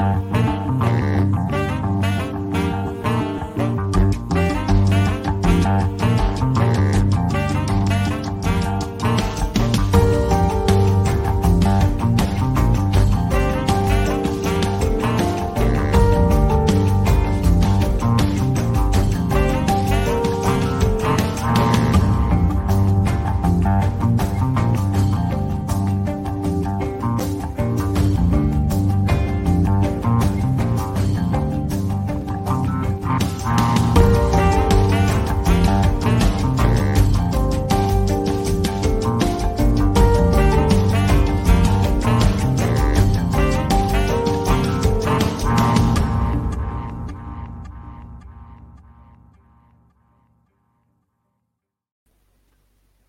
Bye.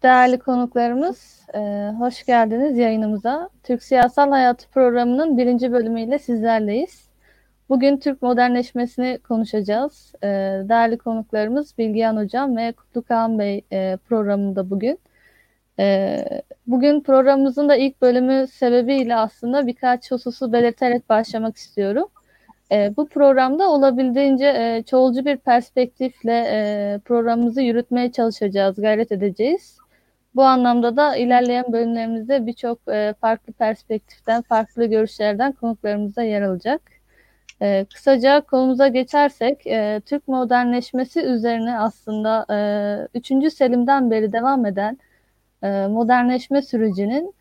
Değerli konuklarımız, e, hoş geldiniz yayınımıza. Türk Siyasal Hayatı programının birinci bölümüyle sizlerleyiz. Bugün Türk modernleşmesini konuşacağız. E, değerli konuklarımız Bilgehan Hocam ve Kutlu Kağan Bey e, programında bugün. Bugün programımızın da ilk bölümü sebebiyle aslında birkaç hususu belirterek başlamak istiyorum. Bu programda olabildiğince çoğulcu bir perspektifle programımızı yürütmeye çalışacağız, gayret edeceğiz. Bu anlamda da ilerleyen bölümlerimizde birçok e, farklı perspektiften, farklı görüşlerden konuklarımıza yer alacak. E, kısaca konumuza geçersek, e, Türk modernleşmesi üzerine aslında e, 3. Selim'den beri devam eden e, modernleşme sürecinin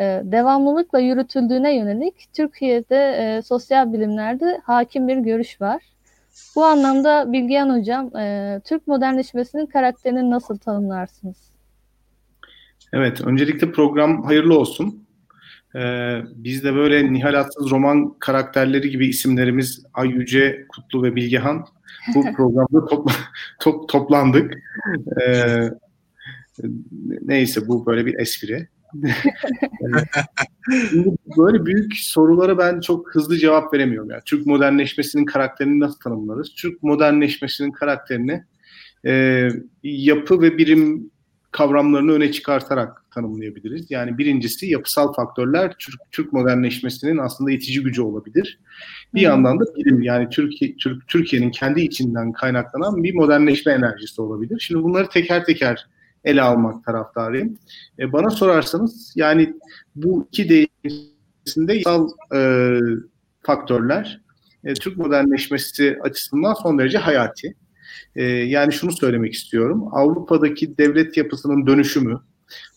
e, devamlılıkla yürütüldüğüne yönelik Türkiye'de e, sosyal bilimlerde hakim bir görüş var. Bu anlamda Bilgehan Hocam, e, Türk modernleşmesinin karakterini nasıl tanımlarsınız? Evet, öncelikle program hayırlı olsun. Ee, biz de böyle Nihal Atsız roman karakterleri gibi isimlerimiz Ay Yüce, Kutlu ve Bilgehan bu programda topla, top, toplandık. Ee, neyse bu böyle bir espri. Şimdi böyle büyük sorulara ben çok hızlı cevap veremiyorum. Yani Türk modernleşmesinin karakterini nasıl tanımlarız? Türk modernleşmesinin karakterini e, yapı ve birim kavramlarını öne çıkartarak tanımlayabiliriz. Yani birincisi yapısal faktörler Türk, Türk modernleşmesinin aslında itici gücü olabilir. Bir hmm. yandan da bilim yani Türkiye Türk, Türkiye'nin kendi içinden kaynaklanan bir modernleşme enerjisi olabilir. Şimdi bunları teker teker ele almak taraftarıyım. E, bana sorarsanız yani bu iki değişimde yapısal e, faktörler e, Türk modernleşmesi açısından son derece hayati. E, yani şunu söylemek istiyorum. Avrupa'daki devlet yapısının dönüşümü,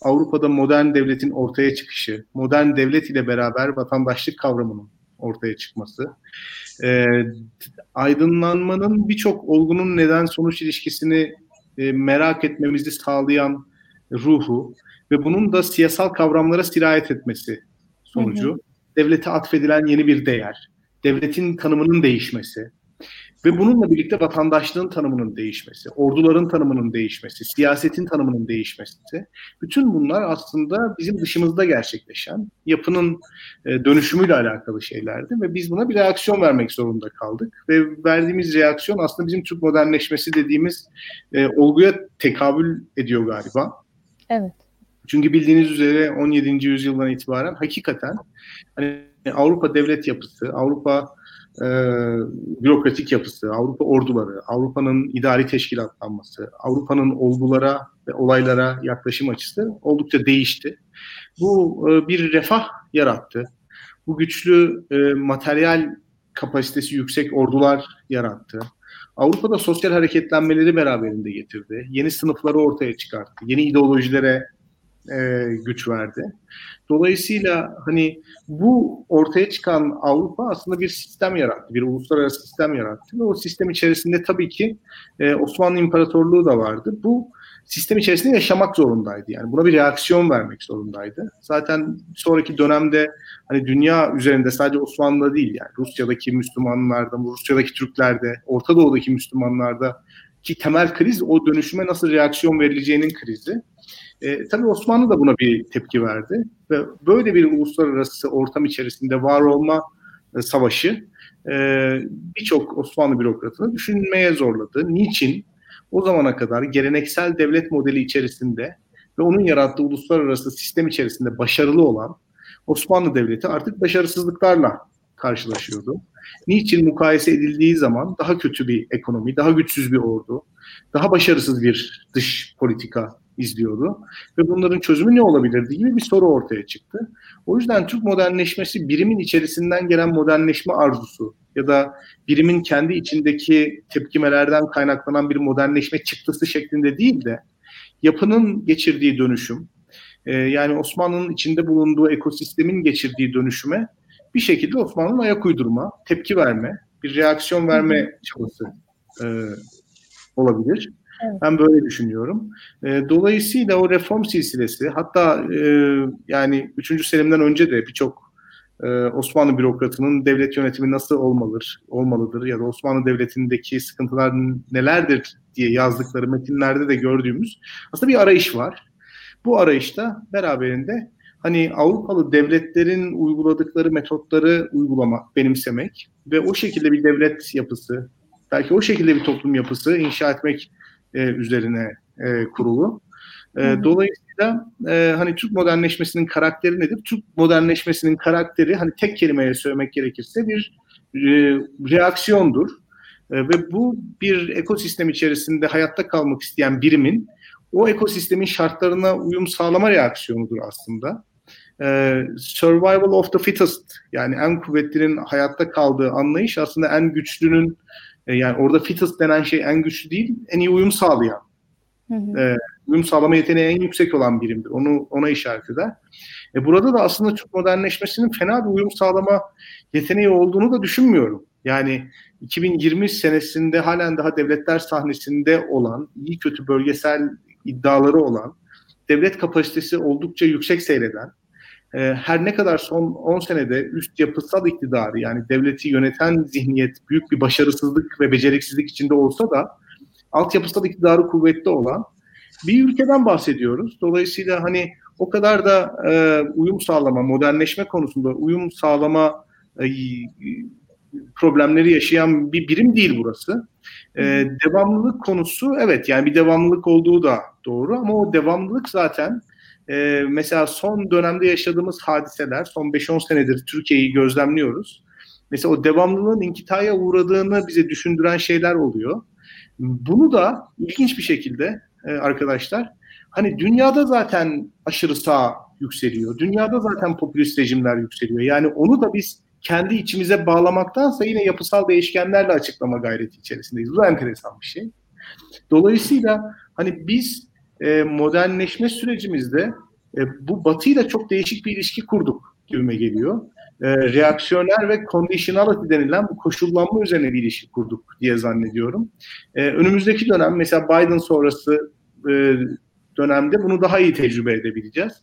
Avrupa'da modern devletin ortaya çıkışı, modern devlet ile beraber vatandaşlık kavramının ortaya çıkması, e, aydınlanmanın birçok olgunun neden-sonuç ilişkisini e, merak etmemizi sağlayan ruhu ve bunun da siyasal kavramlara sirayet etmesi sonucu, hı hı. devlete atfedilen yeni bir değer, devletin tanımının değişmesi, ve bununla birlikte vatandaşlığın tanımının değişmesi, orduların tanımının değişmesi, siyasetin tanımının değişmesi, bütün bunlar aslında bizim dışımızda gerçekleşen yapının e, dönüşümüyle alakalı şeylerdi ve biz buna bir reaksiyon vermek zorunda kaldık ve verdiğimiz reaksiyon aslında bizim Türk modernleşmesi dediğimiz e, olguya tekabül ediyor galiba. Evet. Çünkü bildiğiniz üzere 17. yüzyıldan itibaren hakikaten hani Avrupa devlet yapısı, Avrupa e, bürokratik yapısı, Avrupa orduları, Avrupa'nın idari teşkilatlanması, Avrupa'nın olgulara ve olaylara yaklaşım açısı oldukça değişti. Bu e, bir refah yarattı. Bu güçlü e, materyal kapasitesi yüksek ordular yarattı. Avrupa'da sosyal hareketlenmeleri beraberinde getirdi. Yeni sınıfları ortaya çıkarttı. Yeni ideolojilere e, güç verdi. Dolayısıyla hani bu ortaya çıkan Avrupa aslında bir sistem yarattı, bir uluslararası sistem yarattı ve o sistem içerisinde tabii ki e, Osmanlı İmparatorluğu da vardı. Bu sistem içerisinde yaşamak zorundaydı. Yani buna bir reaksiyon vermek zorundaydı. Zaten sonraki dönemde hani dünya üzerinde sadece Osmanlı değil yani Rusya'daki Müslümanlarda, Rusya'daki Türklerde, Orta Doğu'daki Müslümanlarda ki temel kriz o dönüşüme nasıl reaksiyon verileceğinin krizi. E, tabii Osmanlı da buna bir tepki verdi ve böyle bir uluslararası ortam içerisinde var olma e, savaşı e, birçok Osmanlı bürokratını düşünmeye zorladı. Niçin? O zamana kadar geleneksel devlet modeli içerisinde ve onun yarattığı uluslararası sistem içerisinde başarılı olan Osmanlı Devleti artık başarısızlıklarla karşılaşıyordu. Niçin mukayese edildiği zaman daha kötü bir ekonomi, daha güçsüz bir ordu, daha başarısız bir dış politika izliyordu. Ve bunların çözümü ne olabilirdi gibi bir soru ortaya çıktı. O yüzden Türk modernleşmesi birimin içerisinden gelen modernleşme arzusu ya da birimin kendi içindeki tepkimelerden kaynaklanan bir modernleşme çıktısı şeklinde değil de yapının geçirdiği dönüşüm, e, yani Osmanlı'nın içinde bulunduğu ekosistemin geçirdiği dönüşüme bir şekilde Osmanlı'nın ayak uydurma, tepki verme, bir reaksiyon verme çabası e, olabilir. Ben böyle düşünüyorum. E, dolayısıyla o reform silsilesi hatta e, yani 3. Selim'den önce de birçok e, Osmanlı bürokratının devlet yönetimi nasıl olmalıdır, olmalıdır ya da Osmanlı Devleti'ndeki sıkıntılar nelerdir diye yazdıkları metinlerde de gördüğümüz aslında bir arayış var. Bu arayışta beraberinde hani Avrupalı devletlerin uyguladıkları metotları uygulamak, benimsemek ve o şekilde bir devlet yapısı, belki o şekilde bir toplum yapısı inşa etmek e, üzerine e, kurulu. E, dolayısıyla e, hani Türk modernleşmesinin karakteri nedir? Türk modernleşmesinin karakteri hani tek kelimeyle söylemek gerekirse bir e, reaksiyondur. E, ve bu bir ekosistem içerisinde hayatta kalmak isteyen birimin o ekosistemin şartlarına uyum sağlama reaksiyonudur aslında. Ee, survival of the fittest yani en kuvvetlinin hayatta kaldığı anlayış aslında en güçlünün e, yani orada fittest denen şey en güçlü değil en iyi uyum sağlayan. Hı hı. E, uyum sağlama yeteneği en yüksek olan birimdir. Onu ona işaret eder. E, burada da aslında Türk modernleşmesinin fena bir uyum sağlama yeteneği olduğunu da düşünmüyorum. Yani 2020 senesinde halen daha devletler sahnesinde olan, iyi kötü bölgesel iddiaları olan, devlet kapasitesi oldukça yüksek seyreden, e, her ne kadar son 10 senede üst yapısal iktidarı yani devleti yöneten zihniyet büyük bir başarısızlık ve beceriksizlik içinde olsa da altyapısal iktidarı kuvvetli olan bir ülkeden bahsediyoruz. Dolayısıyla hani o kadar da e, uyum sağlama, modernleşme konusunda uyum sağlama e, problemleri yaşayan bir birim değil burası. Ee, devamlılık konusu evet yani bir devamlılık olduğu da doğru ama o devamlılık zaten e, mesela son dönemde yaşadığımız hadiseler son 5-10 senedir Türkiye'yi gözlemliyoruz. Mesela o devamlılığın inkitaya uğradığını bize düşündüren şeyler oluyor. Bunu da ilginç bir şekilde e, arkadaşlar hani dünyada zaten aşırı sağ yükseliyor. Dünyada zaten popülist rejimler yükseliyor. Yani onu da biz kendi içimize bağlamaktansa yine yapısal değişkenlerle açıklama gayreti içerisindeyiz. Bu da enteresan bir şey. Dolayısıyla hani biz e, modernleşme sürecimizde e, bu batıyla çok değişik bir ilişki kurduk gibime geliyor. E, reaksiyoner ve conditionality denilen bu koşullanma üzerine bir ilişki kurduk diye zannediyorum. E, önümüzdeki dönem mesela Biden sonrası dönemde bunu daha iyi tecrübe edebileceğiz.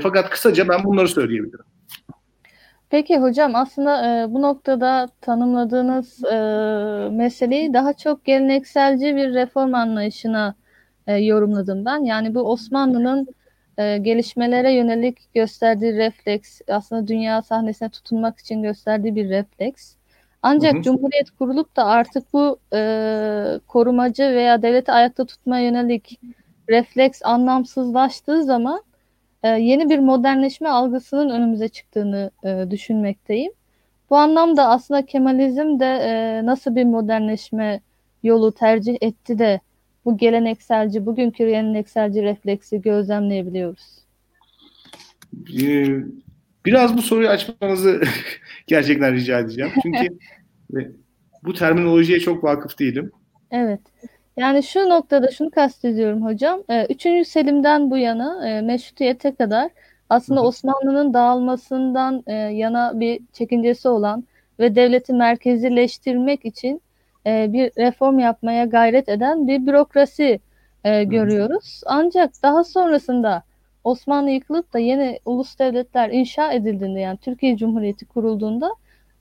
Fakat kısaca ben bunları söyleyebilirim. Peki hocam aslında e, bu noktada tanımladığınız e, meseleyi daha çok gelenekselci bir reform anlayışına e, yorumladım ben. Yani bu Osmanlı'nın e, gelişmelere yönelik gösterdiği refleks aslında dünya sahnesine tutunmak için gösterdiği bir refleks. Ancak hı hı. Cumhuriyet kurulup da artık bu e, korumacı veya devleti ayakta tutmaya yönelik refleks anlamsızlaştığı zaman e, yeni bir modernleşme algısının önümüze çıktığını e, düşünmekteyim. Bu anlamda aslında Kemalizm de e, nasıl bir modernleşme yolu tercih etti de bu gelenekselci, bugünkü gelenekselci refleksi gözlemleyebiliyoruz. Ee, biraz bu soruyu açmanızı gerçekten rica edeceğim. Çünkü bu terminolojiye çok vakıf değilim. Evet. Yani şu noktada şunu kastediyorum hocam. Ee, üçüncü Selim'den bu yana e, meşrutiyete kadar aslında Osmanlı'nın dağılmasından e, yana bir çekincesi olan ve devleti merkezileştirmek için e, bir reform yapmaya gayret eden bir bürokrasi görüyoruz. Ancak daha sonrasında Osmanlı yıkılıp da yeni ulus devletler inşa edildiğinde yani Türkiye Cumhuriyeti kurulduğunda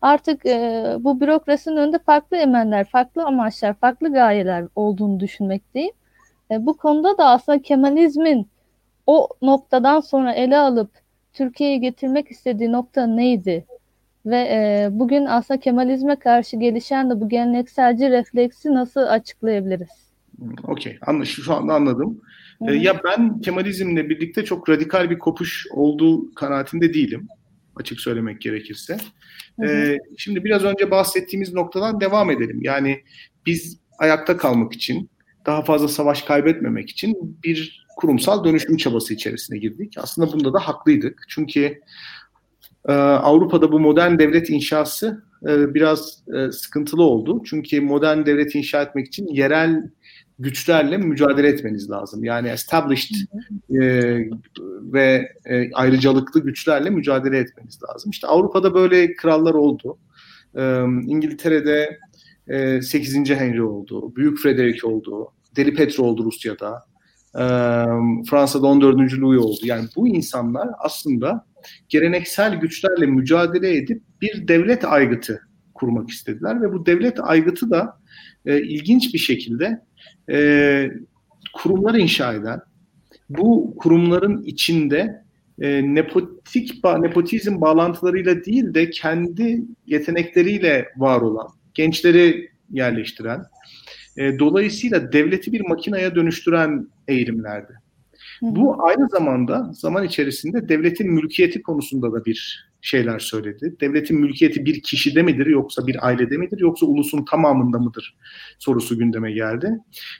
artık e, bu bürokrasinin önünde farklı emeller, farklı amaçlar, farklı gayeler olduğunu düşünmekteyim. E, bu konuda da aslında Kemalizmin o noktadan sonra ele alıp Türkiye'yi getirmek istediği nokta neydi? Ve e, bugün aslında Kemalizme karşı gelişen de bu gelenekselci refleksi nasıl açıklayabiliriz? Okey, şu anda anladım. Hı-hı. ya ben Kemalizmle birlikte çok radikal bir kopuş olduğu kanaatinde değilim. açık söylemek gerekirse. Hı hı. Ee, şimdi biraz önce bahsettiğimiz noktadan devam edelim. Yani biz ayakta kalmak için, daha fazla savaş kaybetmemek için bir kurumsal dönüşüm çabası içerisine girdik. Aslında bunda da haklıydık. Çünkü e, Avrupa'da bu modern devlet inşası e, biraz e, sıkıntılı oldu. Çünkü modern devlet inşa etmek için yerel güçlerle mücadele etmeniz lazım. Yani established e, ve e, ayrıcalıklı güçlerle mücadele etmeniz lazım. İşte Avrupa'da böyle krallar oldu. E, İngiltere'de e, 8. Henry oldu, Büyük Frederick oldu, Deli Petro oldu Rusya'da, e, Fransa'da 14. Louis oldu. Yani bu insanlar aslında geleneksel güçlerle mücadele edip bir devlet aygıtı kurmak istediler ve bu devlet aygıtı da e, ilginç bir şekilde e, kurumlar inşa eden, bu kurumların içinde e, nepotik nepotizm bağlantılarıyla değil de kendi yetenekleriyle var olan gençleri yerleştiren, e, dolayısıyla devleti bir makinaya dönüştüren eğilimlerdi. Bu aynı zamanda zaman içerisinde devletin mülkiyeti konusunda da bir şeyler söyledi. Devletin mülkiyeti bir kişide midir yoksa bir ailede midir yoksa ulusun tamamında mıdır sorusu gündeme geldi.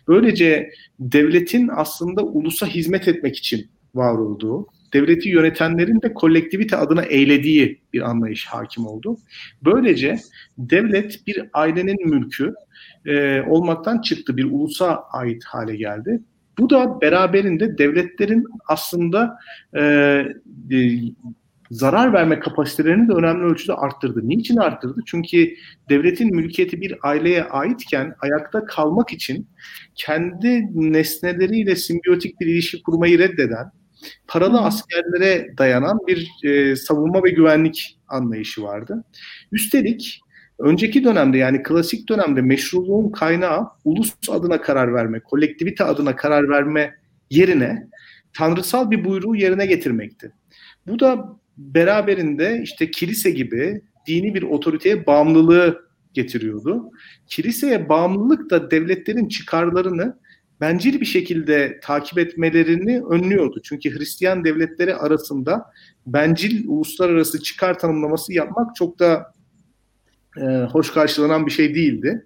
Böylece devletin aslında ulusa hizmet etmek için var olduğu, devleti yönetenlerin de kolektivite adına eylediği bir anlayış hakim oldu. Böylece devlet bir ailenin mülkü e, olmaktan çıktı, bir ulusa ait hale geldi. Bu da beraberinde devletlerin aslında e, e, zarar verme kapasitelerini de önemli ölçüde arttırdı. Niçin arttırdı? Çünkü devletin mülkiyeti bir aileye aitken ayakta kalmak için kendi nesneleriyle simbiyotik bir ilişki kurmayı reddeden, paralı askerlere dayanan bir e, savunma ve güvenlik anlayışı vardı. Üstelik önceki dönemde yani klasik dönemde meşruluğun kaynağı ulus adına karar verme, kolektivite adına karar verme yerine tanrısal bir buyruğu yerine getirmekti. Bu da beraberinde işte kilise gibi dini bir otoriteye bağımlılığı getiriyordu. Kiliseye bağımlılık da devletlerin çıkarlarını bencil bir şekilde takip etmelerini önlüyordu. Çünkü Hristiyan devletleri arasında bencil uluslararası çıkar tanımlaması yapmak çok da e, hoş karşılanan bir şey değildi.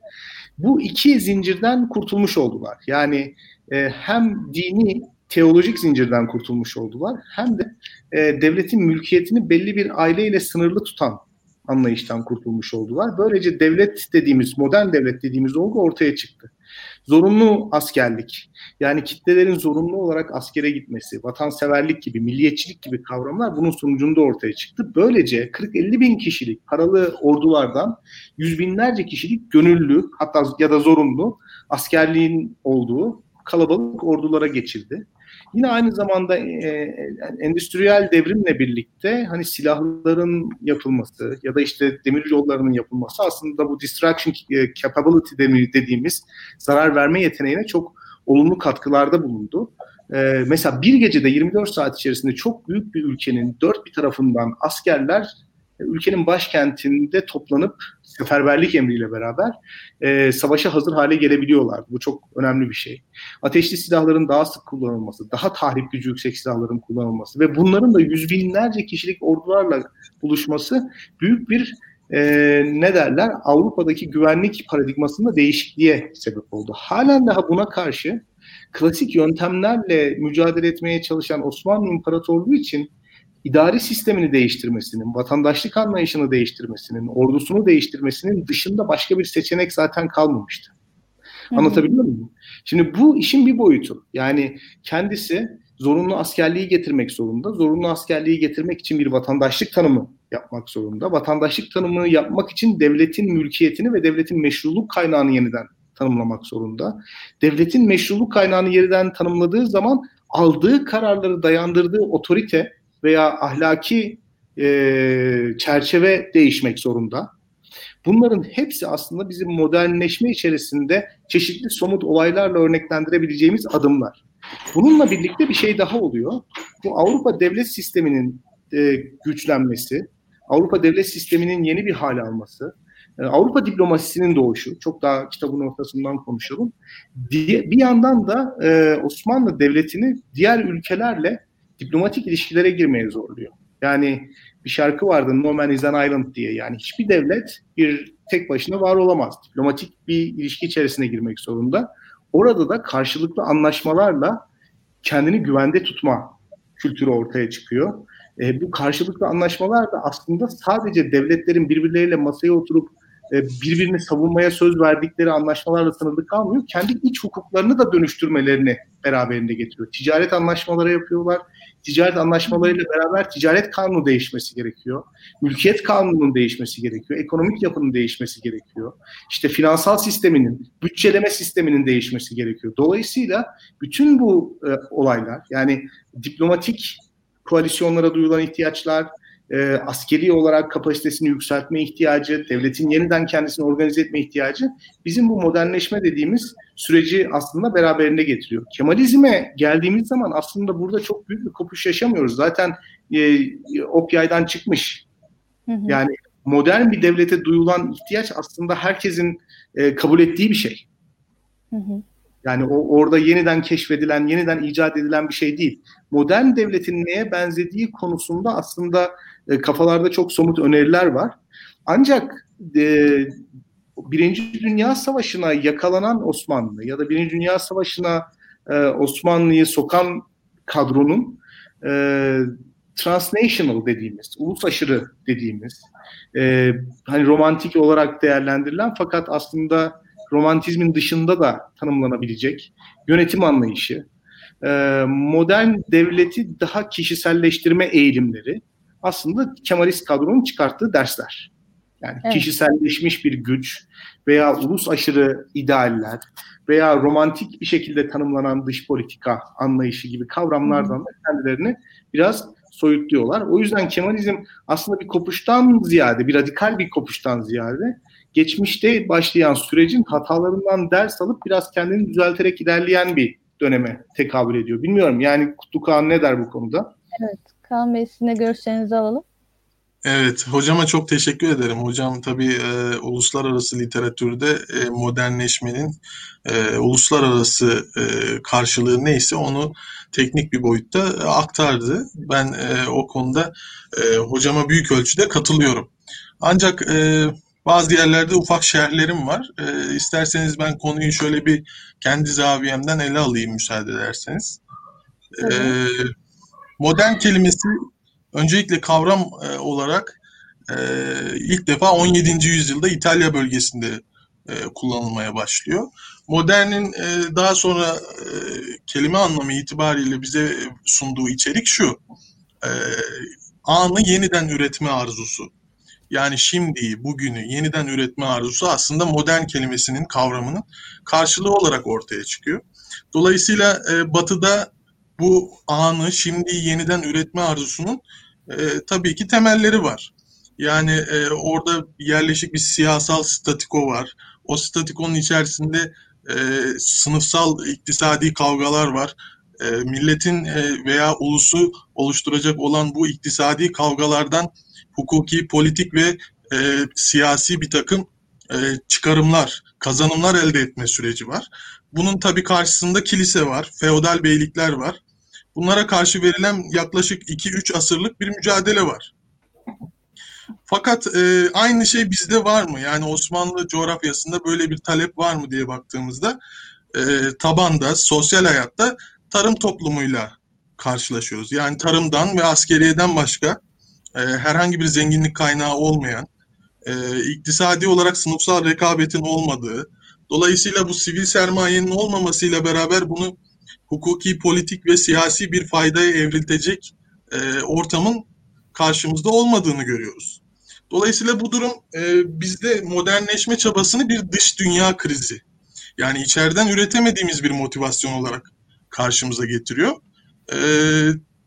Bu iki zincirden kurtulmuş oldular. Yani e, hem dini teolojik zincirden kurtulmuş oldular hem de e, devletin mülkiyetini belli bir aileyle sınırlı tutan anlayıştan kurtulmuş oldular. Böylece devlet dediğimiz, modern devlet dediğimiz olgu ortaya çıktı. Zorunlu askerlik, yani kitlelerin zorunlu olarak askere gitmesi, vatanseverlik gibi, milliyetçilik gibi kavramlar bunun sonucunda ortaya çıktı. Böylece 40-50 bin kişilik paralı ordulardan yüz binlerce kişilik gönüllü hatta ya da zorunlu askerliğin olduğu kalabalık ordulara geçildi. Yine aynı zamanda e, e, endüstriyel devrimle birlikte hani silahların yapılması ya da işte demir yollarının yapılması aslında bu distraction e, capability dediğimiz zarar verme yeteneğine çok olumlu katkılarda bulundu. Ee, mesela bir gecede 24 saat içerisinde çok büyük bir ülkenin dört bir tarafından askerler ülkenin başkentinde toplanıp seferberlik emriyle beraber e, savaşa hazır hale gelebiliyorlar. Bu çok önemli bir şey. Ateşli silahların daha sık kullanılması, daha tahrip gücü yüksek silahların kullanılması ve bunların da yüz binlerce kişilik ordularla buluşması büyük bir e, ne derler Avrupa'daki güvenlik paradigmasında değişikliğe sebep oldu. Halen daha buna karşı klasik yöntemlerle mücadele etmeye çalışan Osmanlı İmparatorluğu için idari sistemini değiştirmesinin, vatandaşlık anlayışını değiştirmesinin, ordusunu değiştirmesinin dışında başka bir seçenek zaten kalmamıştı. Anlatabiliyor muyum? Şimdi bu işin bir boyutu. Yani kendisi zorunlu askerliği getirmek zorunda. Zorunlu askerliği getirmek için bir vatandaşlık tanımı yapmak zorunda. Vatandaşlık tanımını yapmak için devletin mülkiyetini ve devletin meşruluk kaynağını yeniden tanımlamak zorunda. Devletin meşruluk kaynağını yeniden tanımladığı zaman aldığı kararları dayandırdığı otorite veya ahlaki e, çerçeve değişmek zorunda. Bunların hepsi aslında bizim modernleşme içerisinde çeşitli somut olaylarla örneklendirebileceğimiz adımlar. Bununla birlikte bir şey daha oluyor. Bu Avrupa devlet sisteminin e, güçlenmesi, Avrupa devlet sisteminin yeni bir hale alması, e, Avrupa diplomasisinin doğuşu, çok daha kitabın ortasından konuşalım. Diye, bir yandan da e, Osmanlı Devleti'ni diğer ülkelerle diplomatik ilişkilere girmeye zorluyor. Yani bir şarkı vardı No Man is an Island diye. Yani hiçbir devlet bir tek başına var olamaz. Diplomatik bir ilişki içerisine girmek zorunda. Orada da karşılıklı anlaşmalarla kendini güvende tutma kültürü ortaya çıkıyor. E, bu karşılıklı anlaşmalar da aslında sadece devletlerin birbirleriyle masaya oturup e, birbirini savunmaya söz verdikleri anlaşmalarla sınırlı kalmıyor. Kendi iç hukuklarını da dönüştürmelerini beraberinde getiriyor. Ticaret anlaşmaları yapıyorlar. Ticaret anlaşmalarıyla beraber ticaret kanunu değişmesi gerekiyor. Mülkiyet kanununun değişmesi gerekiyor. Ekonomik yapının değişmesi gerekiyor. İşte finansal sisteminin, bütçeleme sisteminin değişmesi gerekiyor. Dolayısıyla bütün bu e, olaylar yani diplomatik koalisyonlara duyulan ihtiyaçlar, e, askeri olarak kapasitesini yükseltme ihtiyacı, devletin yeniden kendisini organize etme ihtiyacı bizim bu modernleşme dediğimiz süreci aslında beraberinde getiriyor. Kemalizme geldiğimiz zaman aslında burada çok büyük bir kopuş yaşamıyoruz. Zaten e, ok yaydan çıkmış. Hı hı. Yani modern bir devlete duyulan ihtiyaç aslında herkesin e, kabul ettiği bir şey. Hı hı. Yani o orada yeniden keşfedilen, yeniden icat edilen bir şey değil. Modern devletin neye benzediği konusunda aslında e, kafalarda çok somut öneriler var. Ancak e, Birinci Dünya Savaşı'na yakalanan Osmanlı ya da Birinci Dünya Savaşı'na e, Osmanlı'yı sokan kadronun e, transnational dediğimiz, ulus aşırı dediğimiz, e, hani romantik olarak değerlendirilen fakat aslında romantizmin dışında da tanımlanabilecek yönetim anlayışı, e, modern devleti daha kişiselleştirme eğilimleri aslında Kemalist kadronun çıkarttığı dersler. Yani evet. kişiselleşmiş bir güç veya ulus aşırı idealler veya romantik bir şekilde tanımlanan dış politika anlayışı gibi kavramlardan da kendilerini biraz soyutluyorlar. O yüzden Kemalizm aslında bir kopuştan ziyade, bir radikal bir kopuştan ziyade geçmişte başlayan sürecin hatalarından ders alıp biraz kendini düzelterek ilerleyen bir döneme tekabül ediyor. Bilmiyorum yani Kutlu Kağan ne der bu konuda? Evet. Kaan Bey sizin de görüşlerinizi alalım. Evet, hocama çok teşekkür ederim. Hocam tabii e, uluslararası literatürde e, modernleşmenin e, uluslararası e, karşılığı neyse onu teknik bir boyutta e, aktardı. Ben e, o konuda e, hocama büyük ölçüde katılıyorum. Ancak e, bazı yerlerde ufak şerhlerim var. E, isterseniz ben konuyu şöyle bir kendi zaviyemden ele alayım müsaade ederseniz. E, modern kelimesi öncelikle kavram e, olarak e, ilk defa 17. yüzyılda İtalya bölgesinde e, kullanılmaya başlıyor. Modernin e, daha sonra e, kelime anlamı itibariyle bize sunduğu içerik şu. E, anı yeniden üretme arzusu. Yani şimdi, bugünü yeniden üretme arzusu aslında modern kelimesinin kavramının karşılığı olarak ortaya çıkıyor. Dolayısıyla e, Batı'da bu anı şimdi yeniden üretme arzusunun e, tabii ki temelleri var. Yani e, orada yerleşik bir siyasal statiko var. O statikonun içerisinde e, sınıfsal iktisadi kavgalar var. E, milletin e, veya ulusu oluşturacak olan bu iktisadi kavgalardan hukuki, politik ve e, siyasi bir takım e, çıkarımlar, kazanımlar elde etme süreci var. Bunun tabii karşısında kilise var, feodal beylikler var. Bunlara karşı verilen yaklaşık 2-3 asırlık bir mücadele var. Fakat e, aynı şey bizde var mı? Yani Osmanlı coğrafyasında böyle bir talep var mı diye baktığımızda e, tabanda, sosyal hayatta tarım toplumuyla karşılaşıyoruz. Yani tarımdan ve askeriyeden başka e, herhangi bir zenginlik kaynağı olmayan, e, iktisadi olarak sınıfsal rekabetin olmadığı, dolayısıyla bu sivil sermayenin olmamasıyla beraber bunu hukuki, politik ve siyasi bir faydaya evriltecek e, ortamın karşımızda olmadığını görüyoruz. Dolayısıyla bu durum e, bizde modernleşme çabasını bir dış dünya krizi, yani içeriden üretemediğimiz bir motivasyon olarak karşımıza getiriyor. E,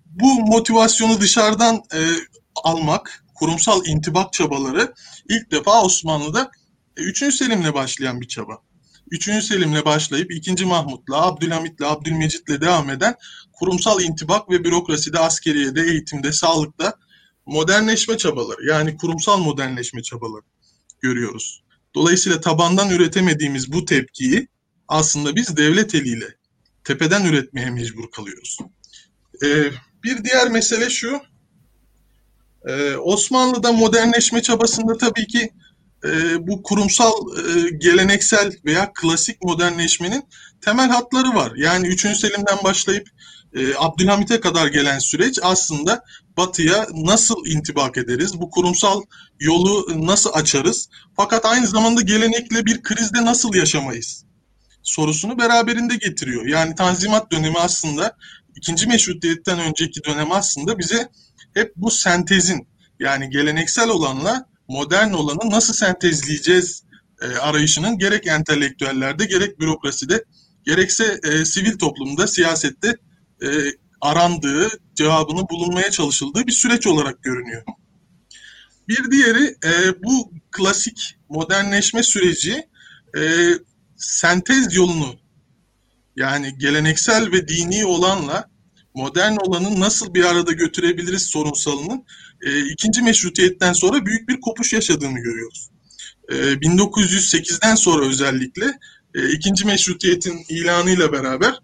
bu motivasyonu dışarıdan e, almak, kurumsal intibak çabaları ilk defa Osmanlı'da 3. E, Selim'le başlayan bir çaba. 3. Selim'le başlayıp 2. Mahmut'la, Abdülhamit'le, Abdülmecit'le devam eden kurumsal intibak ve bürokraside, askeriyede, eğitimde, sağlıkta modernleşme çabaları yani kurumsal modernleşme çabaları görüyoruz. Dolayısıyla tabandan üretemediğimiz bu tepkiyi aslında biz devlet eliyle tepeden üretmeye mecbur kalıyoruz. Ee, bir diğer mesele şu, Ee, Osmanlı'da modernleşme çabasında tabii ki e, bu kurumsal, e, geleneksel veya klasik modernleşmenin temel hatları var. Yani 3. Selim'den başlayıp e, Abdülhamit'e kadar gelen süreç aslında Batı'ya nasıl intibak ederiz, bu kurumsal yolu nasıl açarız, fakat aynı zamanda gelenekle bir krizde nasıl yaşamayız sorusunu beraberinde getiriyor. Yani Tanzimat dönemi aslında ikinci meşrutiyetten önceki dönem aslında bize hep bu sentezin yani geleneksel olanla modern olanı nasıl sentezleyeceğiz e, arayışının gerek entelektüellerde gerek bürokraside gerekse e, sivil toplumda siyasette e, arandığı cevabını bulunmaya çalışıldığı bir süreç olarak görünüyor. Bir diğeri e, bu klasik modernleşme süreci e, sentez yolunu yani geleneksel ve dini olanla modern olanı nasıl bir arada götürebiliriz sorunsalının e, ikinci meşrutiyetten sonra büyük bir kopuş yaşadığını görüyoruz. E, 1908'den sonra özellikle e, ikinci meşrutiyetin ilanıyla beraber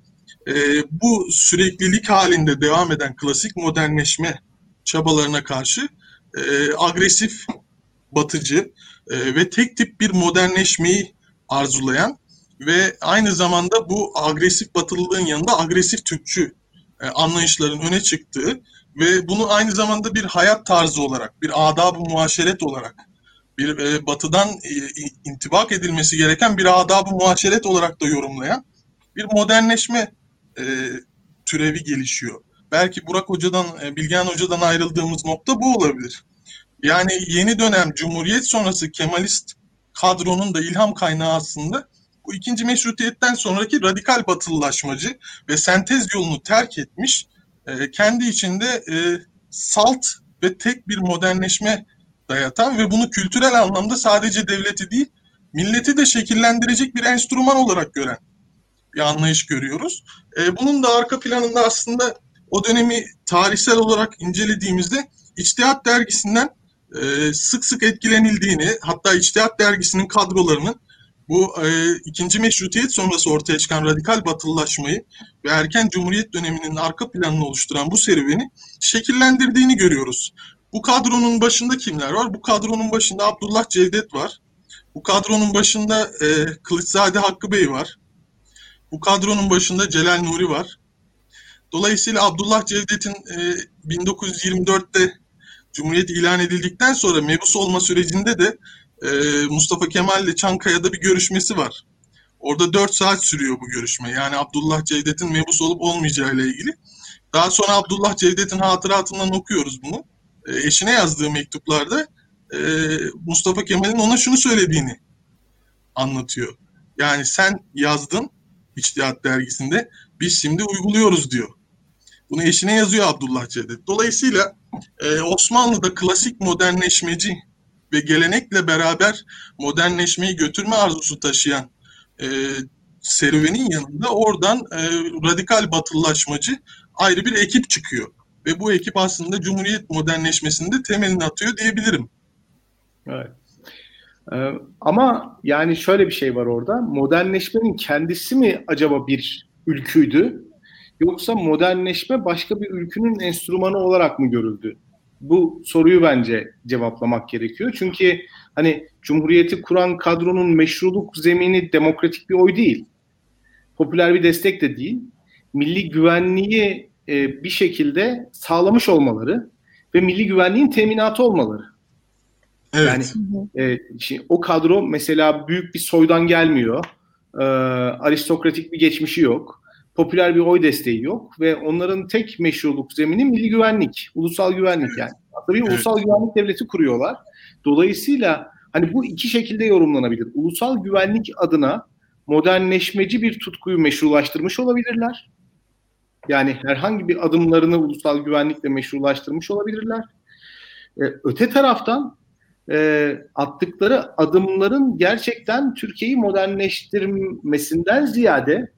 e, bu süreklilik halinde devam eden klasik modernleşme çabalarına karşı e, agresif, batıcı e, ve tek tip bir modernleşmeyi arzulayan ve aynı zamanda bu agresif batılılığın yanında agresif Türkçü anlayışların öne çıktığı ve bunu aynı zamanda bir hayat tarzı olarak, bir adab-ı muaşeret olarak, bir e, batıdan e, intibak edilmesi gereken bir adab-ı muaşeret olarak da yorumlayan bir modernleşme e, türevi gelişiyor. Belki Burak Hoca'dan, e, Bilgehan Hoca'dan ayrıldığımız nokta bu olabilir. Yani yeni dönem Cumhuriyet sonrası Kemalist kadronun da ilham kaynağı aslında bu ikinci meşrutiyetten sonraki radikal batılılaşmacı ve sentez yolunu terk etmiş, e, kendi içinde e, salt ve tek bir modernleşme dayatan ve bunu kültürel anlamda sadece devleti değil, milleti de şekillendirecek bir enstrüman olarak gören bir anlayış görüyoruz. E, bunun da arka planında aslında o dönemi tarihsel olarak incelediğimizde İçtihat Dergisi'nden e, sık sık etkilenildiğini, hatta İçtihat Dergisi'nin kadrolarının bu e, ikinci meşrutiyet sonrası ortaya çıkan radikal batılılaşmayı ve erken cumhuriyet döneminin arka planını oluşturan bu serüveni şekillendirdiğini görüyoruz. Bu kadronun başında kimler var? Bu kadronun başında Abdullah Cevdet var. Bu kadronun başında e, Kılıçzade Hakkı Bey var. Bu kadronun başında Celal Nuri var. Dolayısıyla Abdullah Cevdet'in e, 1924'te Cumhuriyet ilan edildikten sonra mebus olma sürecinde de e, Mustafa Kemal ile Çankaya'da bir görüşmesi var. Orada 4 saat sürüyor bu görüşme. Yani Abdullah Cevdet'in mebus olup olmayacağı ile ilgili. Daha sonra Abdullah Cevdet'in hatıratından okuyoruz bunu. E, eşine yazdığı mektuplarda e, Mustafa Kemal'in ona şunu söylediğini anlatıyor. Yani sen yazdın İçtihat dergisinde biz şimdi uyguluyoruz diyor. Bunu eşine yazıyor Abdullah Cevdet. Dolayısıyla e, Osmanlı'da klasik modernleşmeci ve gelenekle beraber modernleşmeyi götürme arzusu taşıyan e, serüvenin yanında oradan e, radikal batılılaşmacı ayrı bir ekip çıkıyor. Ve bu ekip aslında Cumhuriyet modernleşmesinde temelini atıyor diyebilirim. Evet. Ee, ama yani şöyle bir şey var orada. Modernleşmenin kendisi mi acaba bir ülküydü? Yoksa modernleşme başka bir ülkünün enstrümanı olarak mı görüldü? Bu soruyu bence cevaplamak gerekiyor. Çünkü hani Cumhuriyeti kuran kadronun meşruluk zemini demokratik bir oy değil. Popüler bir destek de değil. Milli güvenliği e, bir şekilde sağlamış olmaları ve milli güvenliğin teminatı olmaları. Evet. Yani e, şimdi o kadro mesela büyük bir soydan gelmiyor. E, aristokratik bir geçmişi yok popüler bir oy desteği yok ve onların tek meşruluk zemini milli güvenlik, ulusal güvenlik yani. Aslında bir evet. ulusal güvenlik devleti kuruyorlar. Dolayısıyla hani bu iki şekilde yorumlanabilir. Ulusal güvenlik adına modernleşmeci bir tutkuyu meşrulaştırmış olabilirler. Yani herhangi bir adımlarını ulusal güvenlikle meşrulaştırmış olabilirler. Ee, öte taraftan e, attıkları adımların gerçekten Türkiye'yi modernleştirmesinden ziyade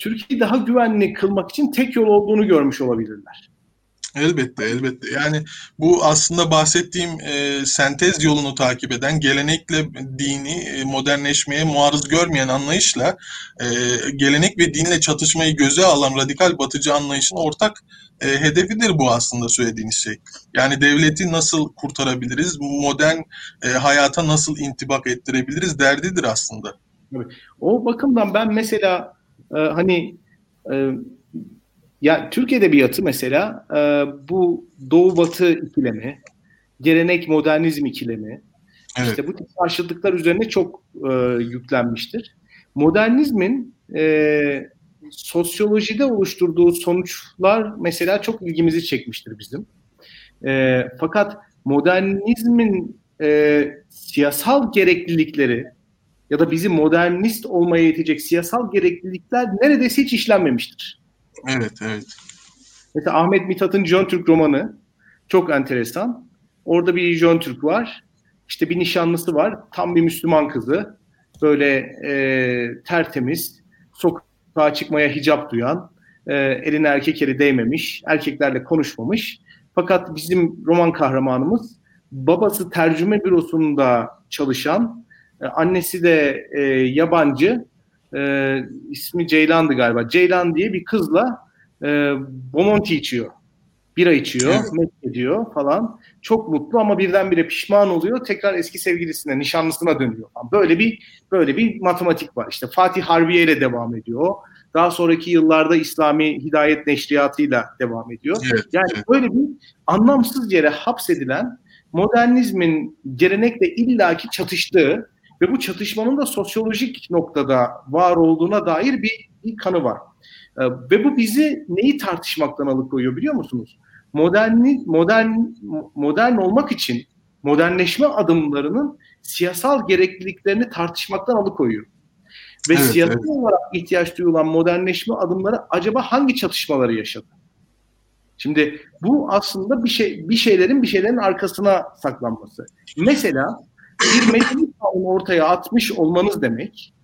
Türkiye'yi daha güvenli kılmak için tek yol olduğunu görmüş olabilirler. Elbette, elbette. Yani bu aslında bahsettiğim e, sentez yolunu takip eden, gelenekle dini e, modernleşmeye muarız görmeyen anlayışla e, gelenek ve dinle çatışmayı göze alan radikal batıcı anlayışın ortak e, hedefidir bu aslında söylediğiniz şey. Yani devleti nasıl kurtarabiliriz, modern e, hayata nasıl intibak ettirebiliriz derdidir aslında. O bakımdan ben mesela e, hani e, ya Türk edebiyatı mesela e, bu Doğu Batı ikilemi, gelenek modernizm ikilemi, evet. işte bu tip karşıtlıklar üzerine çok e, yüklenmiştir. Modernizmin e, sosyolojide oluşturduğu sonuçlar mesela çok ilgimizi çekmiştir bizim. E, fakat modernizmin e, siyasal gereklilikleri ya da bizi modernist olmaya yetecek siyasal gereklilikler neredeyse hiç işlenmemiştir. Evet, evet. Mesela Ahmet Mithat'ın Jön Türk romanı çok enteresan. Orada bir Jön Türk var. İşte bir nişanlısı var. Tam bir Müslüman kızı. Böyle e, tertemiz, sokağa çıkmaya hicap duyan, e, eline erkek eli değmemiş, erkeklerle konuşmamış. Fakat bizim roman kahramanımız babası tercüme bürosunda çalışan, annesi de e, yabancı e, ismi Ceylan'dı galiba. Ceylan diye bir kızla e, Bomonti içiyor. Bira içiyor, evet. ediyor falan. Çok mutlu ama birdenbire pişman oluyor. Tekrar eski sevgilisine, nişanlısına dönüyor. Böyle bir böyle bir matematik var. İşte Fatih Harbiye ile devam ediyor. Daha sonraki yıllarda İslami Hidayet Neşriyatı'yla devam ediyor. Evet, yani böyle bir anlamsız yere hapsedilen modernizmin gelenekle illaki çatıştığı ve bu çatışmanın da sosyolojik noktada var olduğuna dair bir, bir kanı var. Ee, ve bu bizi neyi tartışmaktan alıkoyuyor biliyor musunuz? Moderni, modern modern olmak için modernleşme adımlarının siyasal gerekliliklerini tartışmaktan alıkoyuyor. Ve evet, siyasal evet. olarak ihtiyaç duyulan modernleşme adımları acaba hangi çatışmaları yaşadı? Şimdi bu aslında bir şey bir şeylerin bir şeylerin arkasına saklanması. Mesela bir medeni kanunu ortaya atmış olmanız demek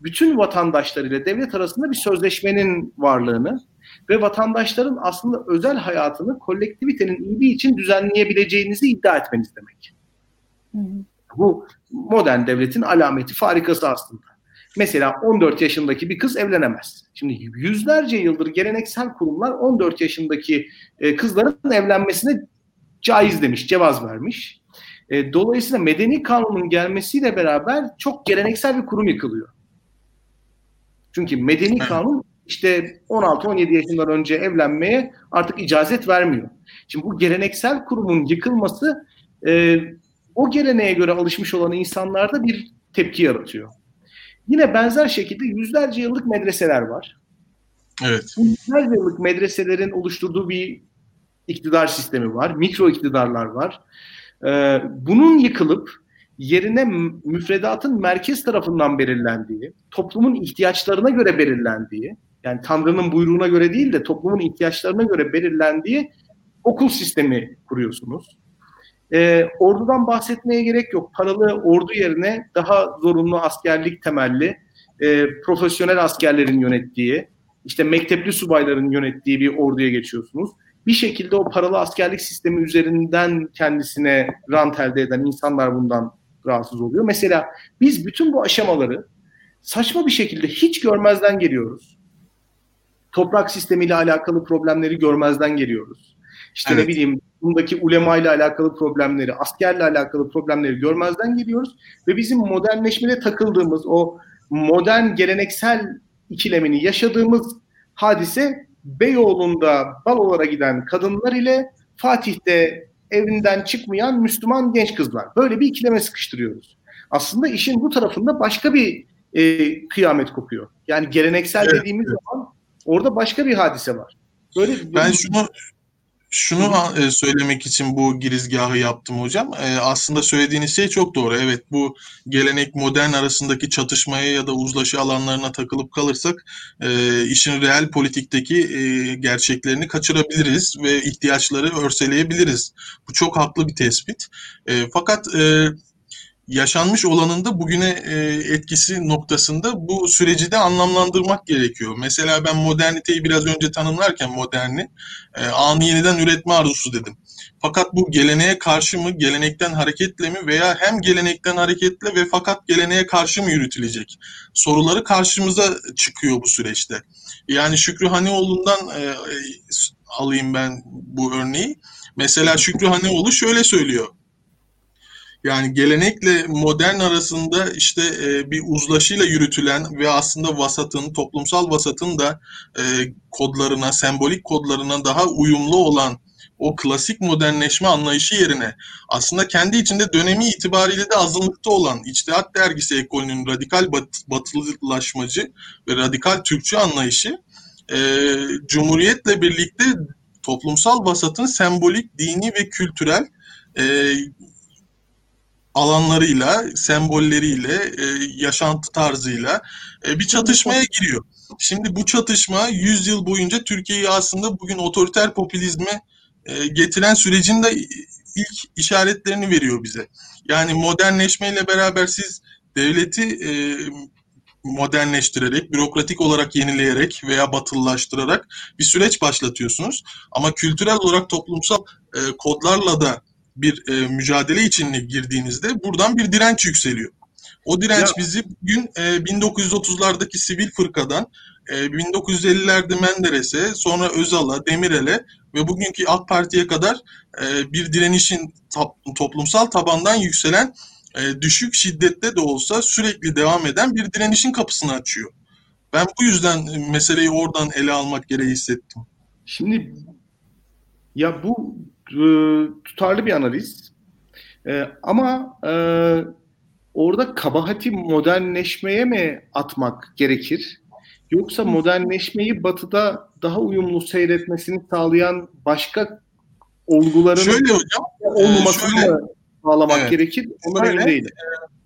bütün vatandaşlar ile devlet arasında bir sözleşmenin varlığını ve vatandaşların aslında özel hayatını kolektivitenin iyiliği için düzenleyebileceğinizi iddia etmeniz demek. Hı hı. Bu modern devletin alameti farikası aslında. Mesela 14 yaşındaki bir kız evlenemez. Şimdi yüzlerce yıldır geleneksel kurumlar 14 yaşındaki e, kızların evlenmesine caiz demiş, cevaz vermiş. E, dolayısıyla medeni kanunun gelmesiyle beraber çok geleneksel bir kurum yıkılıyor. Çünkü medeni kanun işte 16-17 yaşından önce evlenmeye artık icazet vermiyor. Şimdi bu geleneksel kurumun yıkılması e, o geleneğe göre alışmış olan insanlarda bir tepki yaratıyor. Yine benzer şekilde yüzlerce yıllık medreseler var. Evet. Bu yüzlerce yıllık medreselerin oluşturduğu bir iktidar sistemi var. Mikro iktidarlar var. Ee, bunun yıkılıp yerine müfredatın merkez tarafından belirlendiği, toplumun ihtiyaçlarına göre belirlendiği, yani Tanrı'nın buyruğuna göre değil de toplumun ihtiyaçlarına göre belirlendiği okul sistemi kuruyorsunuz. Ee, ordudan bahsetmeye gerek yok. Paralı ordu yerine daha zorunlu askerlik temelli, e, profesyonel askerlerin yönettiği, işte mektepli subayların yönettiği bir orduya geçiyorsunuz bir şekilde o paralı askerlik sistemi üzerinden kendisine rant elde eden insanlar bundan rahatsız oluyor. Mesela biz bütün bu aşamaları saçma bir şekilde hiç görmezden geliyoruz. Toprak sistemiyle alakalı problemleri görmezden geliyoruz. İşte evet. ne bileyim bundaki ulema ile alakalı problemleri, askerle alakalı problemleri görmezden geliyoruz ve bizim modernleşmede takıldığımız o modern geleneksel ikilemini yaşadığımız hadise Beyoğlu'nda balolara giden kadınlar ile Fatih'te evinden çıkmayan Müslüman genç kızlar. Böyle bir ikileme sıkıştırıyoruz. Aslında işin bu tarafında başka bir e, kıyamet kopuyor. Yani geleneksel evet, dediğimiz evet. zaman orada başka bir hadise var. Böyle ben şunu şunu e, söylemek için bu girizgahı yaptım hocam. E, aslında söylediğiniz şey çok doğru. Evet bu gelenek modern arasındaki çatışmaya ya da uzlaşı alanlarına takılıp kalırsak e, işin real politikteki gerçeklerini kaçırabiliriz ve ihtiyaçları örseleyebiliriz. Bu çok haklı bir tespit. Fakat yaşanmış olanın da bugüne e, etkisi noktasında bu süreci de anlamlandırmak gerekiyor. Mesela ben moderniteyi biraz önce tanımlarken moderni e, anı yeniden üretme arzusu dedim. Fakat bu geleneğe karşı mı, gelenekten hareketle mi veya hem gelenekten hareketle ve fakat geleneğe karşı mı yürütülecek? Soruları karşımıza çıkıyor bu süreçte. Yani Şükrü Hanioğlu'ndan e, e, alayım ben bu örneği. Mesela Şükrü Hanioğlu şöyle söylüyor. Yani gelenekle modern arasında işte e, bir uzlaşıyla yürütülen ve aslında vasatın, toplumsal vasatın da e, kodlarına, sembolik kodlarına daha uyumlu olan o klasik modernleşme anlayışı yerine aslında kendi içinde dönemi itibariyle de azınlıkta olan İçtihat Dergisi ekolünün radikal bat, batılılaşmacı ve radikal Türkçü anlayışı e, Cumhuriyet'le birlikte toplumsal vasatın sembolik, dini ve kültürel e, alanlarıyla, sembolleriyle, e, yaşantı tarzıyla e, bir çatışmaya giriyor. Şimdi bu çatışma 100 yıl boyunca Türkiye'yi aslında bugün otoriter popülizme e, getiren sürecin de ilk işaretlerini veriyor bize. Yani modernleşmeyle beraber siz devleti e, modernleştirerek, bürokratik olarak yenileyerek veya batılılaştırarak bir süreç başlatıyorsunuz. Ama kültürel olarak toplumsal e, kodlarla da bir e, mücadele içine girdiğinizde buradan bir direnç yükseliyor. O direnç ya. bizi bugün e, 1930'lardaki sivil fırkadan e, 1950'lerde Menderes'e, sonra Özal'a, Demirel'e ve bugünkü AK Parti'ye kadar e, bir direnişin toplumsal tabandan yükselen e, düşük şiddette de olsa sürekli devam eden bir direnişin kapısını açıyor. Ben bu yüzden meseleyi oradan ele almak gereği hissettim. Şimdi ya bu e, tutarlı bir analiz e, ama e, orada kabahati modernleşmeye mi atmak gerekir? Yoksa modernleşmeyi batıda daha uyumlu seyretmesini sağlayan başka olguların şöyle hocam, olmamasını şöyle, sağlamak evet, gerekir? Ondan şöyle, emin değilim.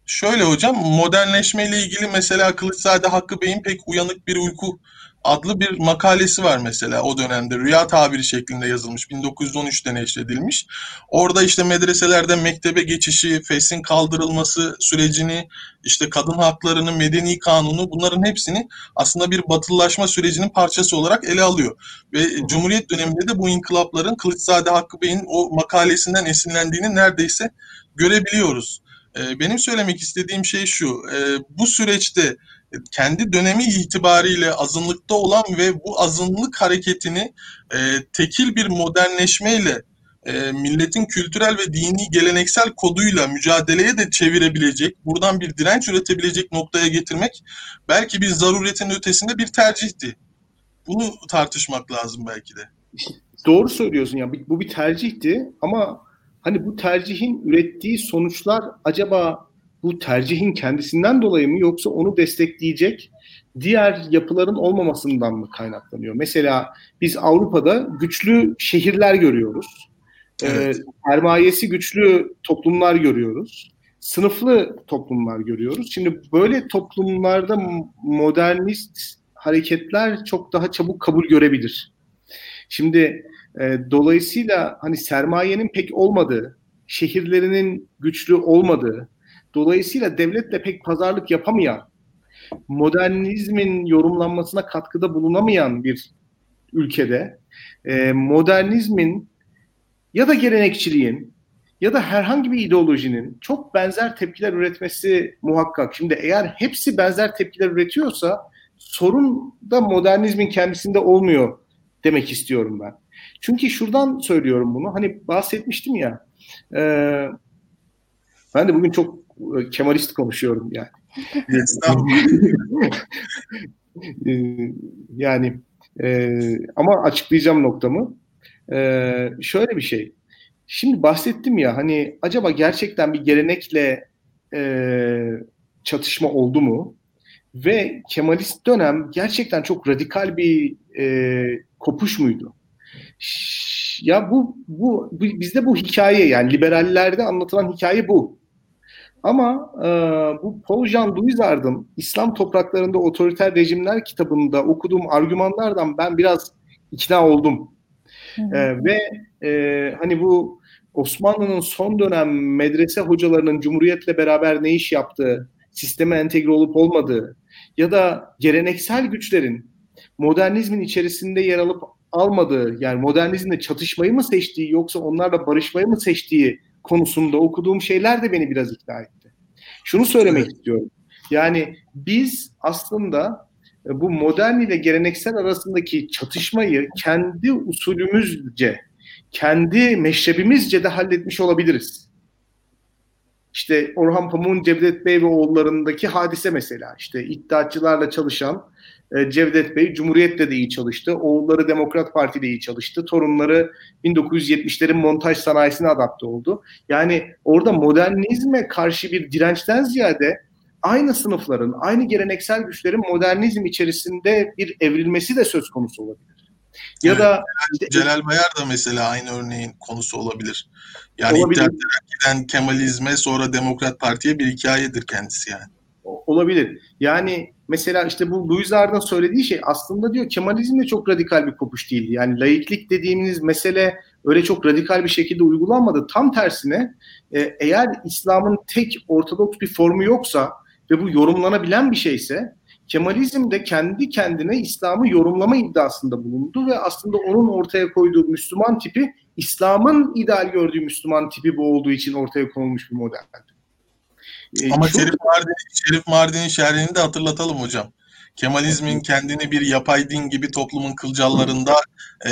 Şöyle hocam modernleşmeyle ilgili mesela Kılıçzade Hakkı Bey'in pek uyanık bir uyku adlı bir makalesi var mesela o dönemde rüya tabiri şeklinde yazılmış 1913'te neşredilmiş. Orada işte medreselerde mektebe geçişi, fesin kaldırılması sürecini, işte kadın haklarını, medeni kanunu bunların hepsini aslında bir batılılaşma sürecinin parçası olarak ele alıyor. Ve Cumhuriyet döneminde de bu inkılapların Kılıçzade Hakkı Bey'in o makalesinden esinlendiğini neredeyse görebiliyoruz. Benim söylemek istediğim şey şu, bu süreçte kendi dönemi itibariyle azınlıkta olan ve bu azınlık hareketini e, tekil bir modernleşmeyle e, milletin kültürel ve dini geleneksel koduyla mücadeleye de çevirebilecek, buradan bir direnç üretebilecek noktaya getirmek belki bir zaruretin ötesinde bir tercihti. Bunu tartışmak lazım belki de. Doğru söylüyorsun ya bu bir tercihti ama hani bu tercihin ürettiği sonuçlar acaba bu tercihin kendisinden dolayı mı yoksa onu destekleyecek diğer yapıların olmamasından mı kaynaklanıyor? Mesela biz Avrupa'da güçlü şehirler görüyoruz. Ee, evet. E, sermayesi güçlü toplumlar görüyoruz. Sınıflı toplumlar görüyoruz. Şimdi böyle toplumlarda modernist hareketler çok daha çabuk kabul görebilir. Şimdi e, dolayısıyla hani sermayenin pek olmadığı, şehirlerinin güçlü olmadığı, Dolayısıyla devletle pek pazarlık yapamayan, modernizmin yorumlanmasına katkıda bulunamayan bir ülkede e, modernizmin ya da gelenekçiliğin ya da herhangi bir ideolojinin çok benzer tepkiler üretmesi muhakkak. Şimdi eğer hepsi benzer tepkiler üretiyorsa sorun da modernizmin kendisinde olmuyor demek istiyorum ben. Çünkü şuradan söylüyorum bunu. Hani bahsetmiştim ya. E, ben de bugün çok Kemalist konuşuyorum yani. Ee, yani e, ama açıklayacağım noktamı. E, şöyle bir şey. Şimdi bahsettim ya hani acaba gerçekten bir gelenekle e, çatışma oldu mu? Ve Kemalist dönem gerçekten çok radikal bir e, kopuş muydu? Ya bu, bu, bu bizde bu hikaye yani liberallerde anlatılan hikaye bu. Ama e, bu Paul Jean Duizard'ın İslam Topraklarında Otoriter Rejimler kitabında okuduğum argümanlardan ben biraz ikna oldum. E, ve e, hani bu Osmanlı'nın son dönem medrese hocalarının Cumhuriyet'le beraber ne iş yaptığı, sisteme entegre olup olmadığı ya da geleneksel güçlerin modernizmin içerisinde yer alıp almadığı yani modernizmle çatışmayı mı seçtiği yoksa onlarla barışmayı mı seçtiği konusunda okuduğum şeyler de beni biraz ikna etti. Şunu söylemek evet. istiyorum. Yani biz aslında e, bu modern ile geleneksel arasındaki çatışmayı kendi usulümüzce, kendi meşrebimizce de halletmiş olabiliriz. İşte Orhan Pamuk'un Cevdet Bey ve oğullarındaki hadise mesela. İşte iddiatçılarla çalışan Cevdet Bey Cumhuriyet'te de iyi çalıştı. Oğulları Demokrat Parti'de iyi çalıştı. Torunları 1970'lerin montaj sanayisine adapte oldu. Yani orada modernizme karşı bir dirençten ziyade aynı sınıfların, aynı geleneksel güçlerin modernizm içerisinde bir evrilmesi de söz konusu olabilir. Ya evet, da işte, Celal Bayar da mesela aynı örneğin konusu olabilir. Yani olabilir. giden Kemalizme sonra Demokrat Parti'ye bir hikayedir kendisi yani. Olabilir. Yani mesela işte bu Louis Ard'ın söylediği şey aslında diyor Kemalizm de çok radikal bir kopuş değildi. Yani laiklik dediğimiz mesele öyle çok radikal bir şekilde uygulanmadı. Tam tersine e, eğer İslam'ın tek ortodoks bir formu yoksa ve bu yorumlanabilen bir şeyse Kemalizm de kendi kendine İslam'ı yorumlama iddiasında bulundu ve aslında onun ortaya koyduğu Müslüman tipi İslam'ın ideal gördüğü Müslüman tipi bu olduğu için ortaya konulmuş bir model. Ee, Ama Şerif Mardin, Şerif Mardin'in şerrini de hatırlatalım hocam. Kemalizmin kendini bir yapay din gibi toplumun kılcallarında e,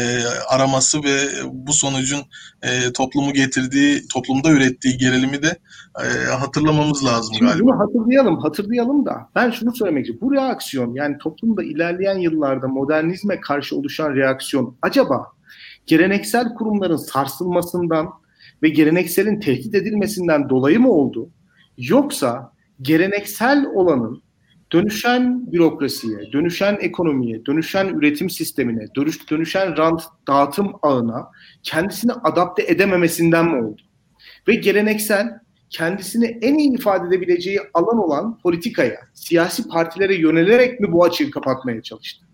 araması ve bu sonucun e, toplumu getirdiği, toplumda ürettiği gerilimi de e, hatırlamamız lazım Şimdi galiba. Bunu hatırlayalım, hatırlayalım da ben şunu söylemek istiyorum. Bu reaksiyon yani toplumda ilerleyen yıllarda modernizme karşı oluşan reaksiyon acaba geleneksel kurumların sarsılmasından ve gelenekselin tehdit edilmesinden dolayı mı oldu? Yoksa geleneksel olanın dönüşen bürokrasiye, dönüşen ekonomiye, dönüşen üretim sistemine, dönüş, dönüşen rant dağıtım ağına kendisini adapte edememesinden mi oldu? Ve geleneksel kendisini en iyi ifade edebileceği alan olan politikaya, siyasi partilere yönelerek mi bu açığı kapatmaya çalıştı?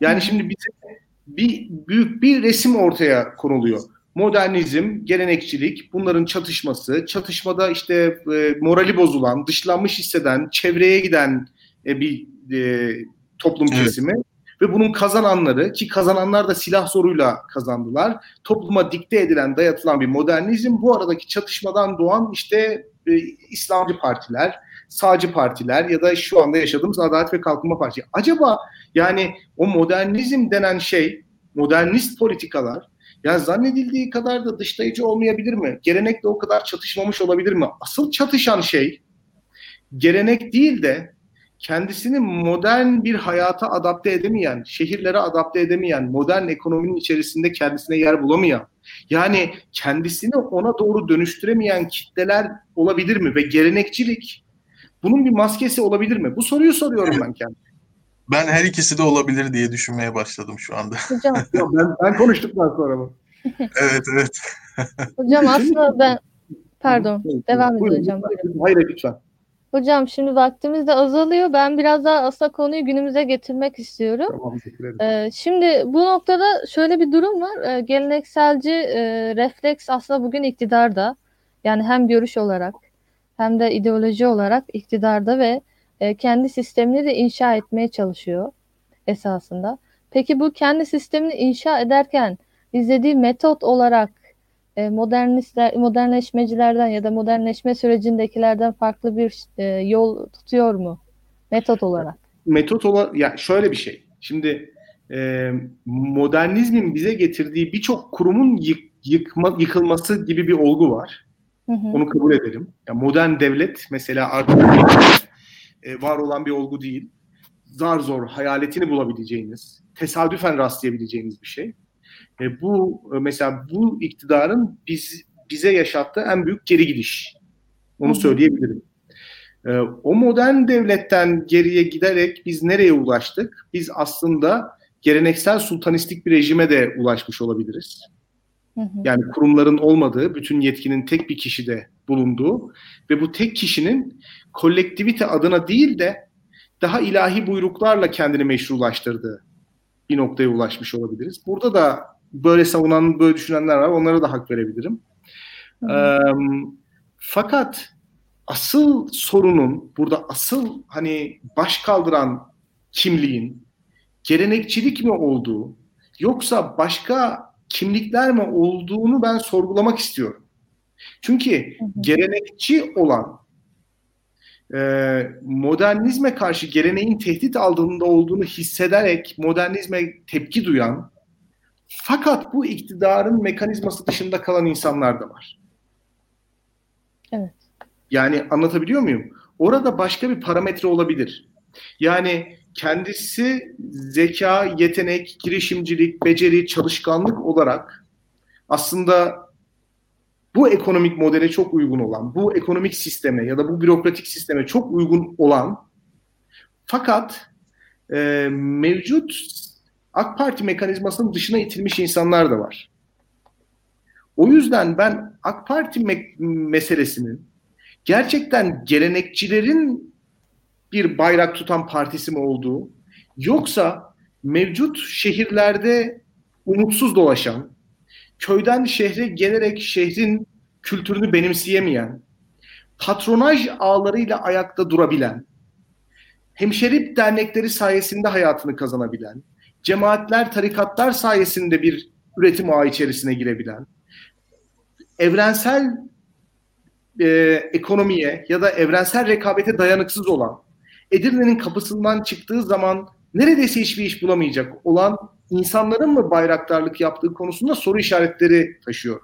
Yani şimdi bize bir büyük bir resim ortaya konuluyor modernizm, gelenekçilik, bunların çatışması, çatışmada işte e, morali bozulan, dışlanmış hisseden, çevreye giden e, bir e, toplum evet. kesimi ve bunun kazananları ki kazananlar da silah zoruyla kazandılar. Topluma dikte edilen, dayatılan bir modernizm bu aradaki çatışmadan doğan işte e, İslamcı partiler, sağcı partiler ya da şu anda yaşadığımız Adalet ve Kalkınma Partisi. Acaba yani o modernizm denen şey, modernist politikalar ya zannedildiği kadar da dışlayıcı olmayabilir mi? Gelenekle o kadar çatışmamış olabilir mi? Asıl çatışan şey gelenek değil de kendisini modern bir hayata adapte edemeyen, şehirlere adapte edemeyen, modern ekonominin içerisinde kendisine yer bulamayan, yani kendisini ona doğru dönüştüremeyen kitleler olabilir mi? Ve gelenekçilik bunun bir maskesi olabilir mi? Bu soruyu soruyorum ben kendime. Ben her ikisi de olabilir diye düşünmeye başladım şu anda. Hocam. ben, ben konuştuktan sonra mı? evet evet. Hocam aslında ben pardon devam edin hocam. Hayır lütfen. Hocam şimdi vaktimiz de azalıyor. Ben biraz daha aslında konuyu günümüze getirmek istiyorum. Tamam, ee, şimdi bu noktada şöyle bir durum var. Ee, gelenekselci e, refleks aslında bugün iktidarda. Yani hem görüş olarak hem de ideoloji olarak iktidarda ve e, kendi sistemini de inşa etmeye çalışıyor esasında. Peki bu kendi sistemini inşa ederken izlediği metot olarak e, modernistler, modernleşmecilerden ya da modernleşme sürecindekilerden farklı bir e, yol tutuyor mu metot olarak? Metot olarak ya şöyle bir şey. Şimdi e, modernizmin bize getirdiği birçok kurumun yık, yıkma, yıkılması gibi bir olgu var. Hı hı. Onu kabul edelim. Ya modern devlet mesela artık e, var olan bir olgu değil. Zar zor hayaletini bulabileceğiniz, tesadüfen rastlayabileceğiniz bir şey. E, bu e, mesela bu iktidarın biz bize yaşattığı en büyük geri gidiş. Onu söyleyebilirim. E, o modern devletten geriye giderek biz nereye ulaştık? Biz aslında geleneksel sultanistik bir rejime de ulaşmış olabiliriz. Yani kurumların olmadığı, bütün yetkinin tek bir kişide bulunduğu ve bu tek kişinin kolektivite adına değil de daha ilahi buyruklarla kendini meşrulaştırdığı bir noktaya ulaşmış olabiliriz. Burada da böyle savunan, böyle düşünenler var. Onlara da hak verebilirim. E, fakat asıl sorunun, burada asıl hani baş kaldıran kimliğin gelenekçilik mi olduğu, yoksa başka kimlikler mi olduğunu ben sorgulamak istiyorum. Çünkü gelenekçi olan e, modernizme karşı geleneğin tehdit aldığında olduğunu hissederek modernizme tepki duyan fakat bu iktidarın mekanizması dışında kalan insanlar da var. Evet. Yani anlatabiliyor muyum? Orada başka bir parametre olabilir. Yani kendisi zeka, yetenek, girişimcilik, beceri, çalışkanlık olarak aslında bu ekonomik modele çok uygun olan, bu ekonomik sisteme ya da bu bürokratik sisteme çok uygun olan fakat e, mevcut AK Parti mekanizmasının dışına itilmiş insanlar da var. O yüzden ben AK Parti me- meselesinin gerçekten gelenekçilerin bir bayrak tutan partisi mi olduğu yoksa mevcut şehirlerde umutsuz dolaşan, köyden şehre gelerek şehrin kültürünü benimseyemeyen, patronaj ağlarıyla ayakta durabilen, hemşeri dernekleri sayesinde hayatını kazanabilen, cemaatler, tarikatlar sayesinde bir üretim ağı içerisine girebilen, evrensel e, ekonomiye ya da evrensel rekabete dayanıksız olan, Edirne'nin kapısından çıktığı zaman neredeyse hiçbir iş bulamayacak olan insanların mı bayraktarlık yaptığı konusunda soru işaretleri taşıyor.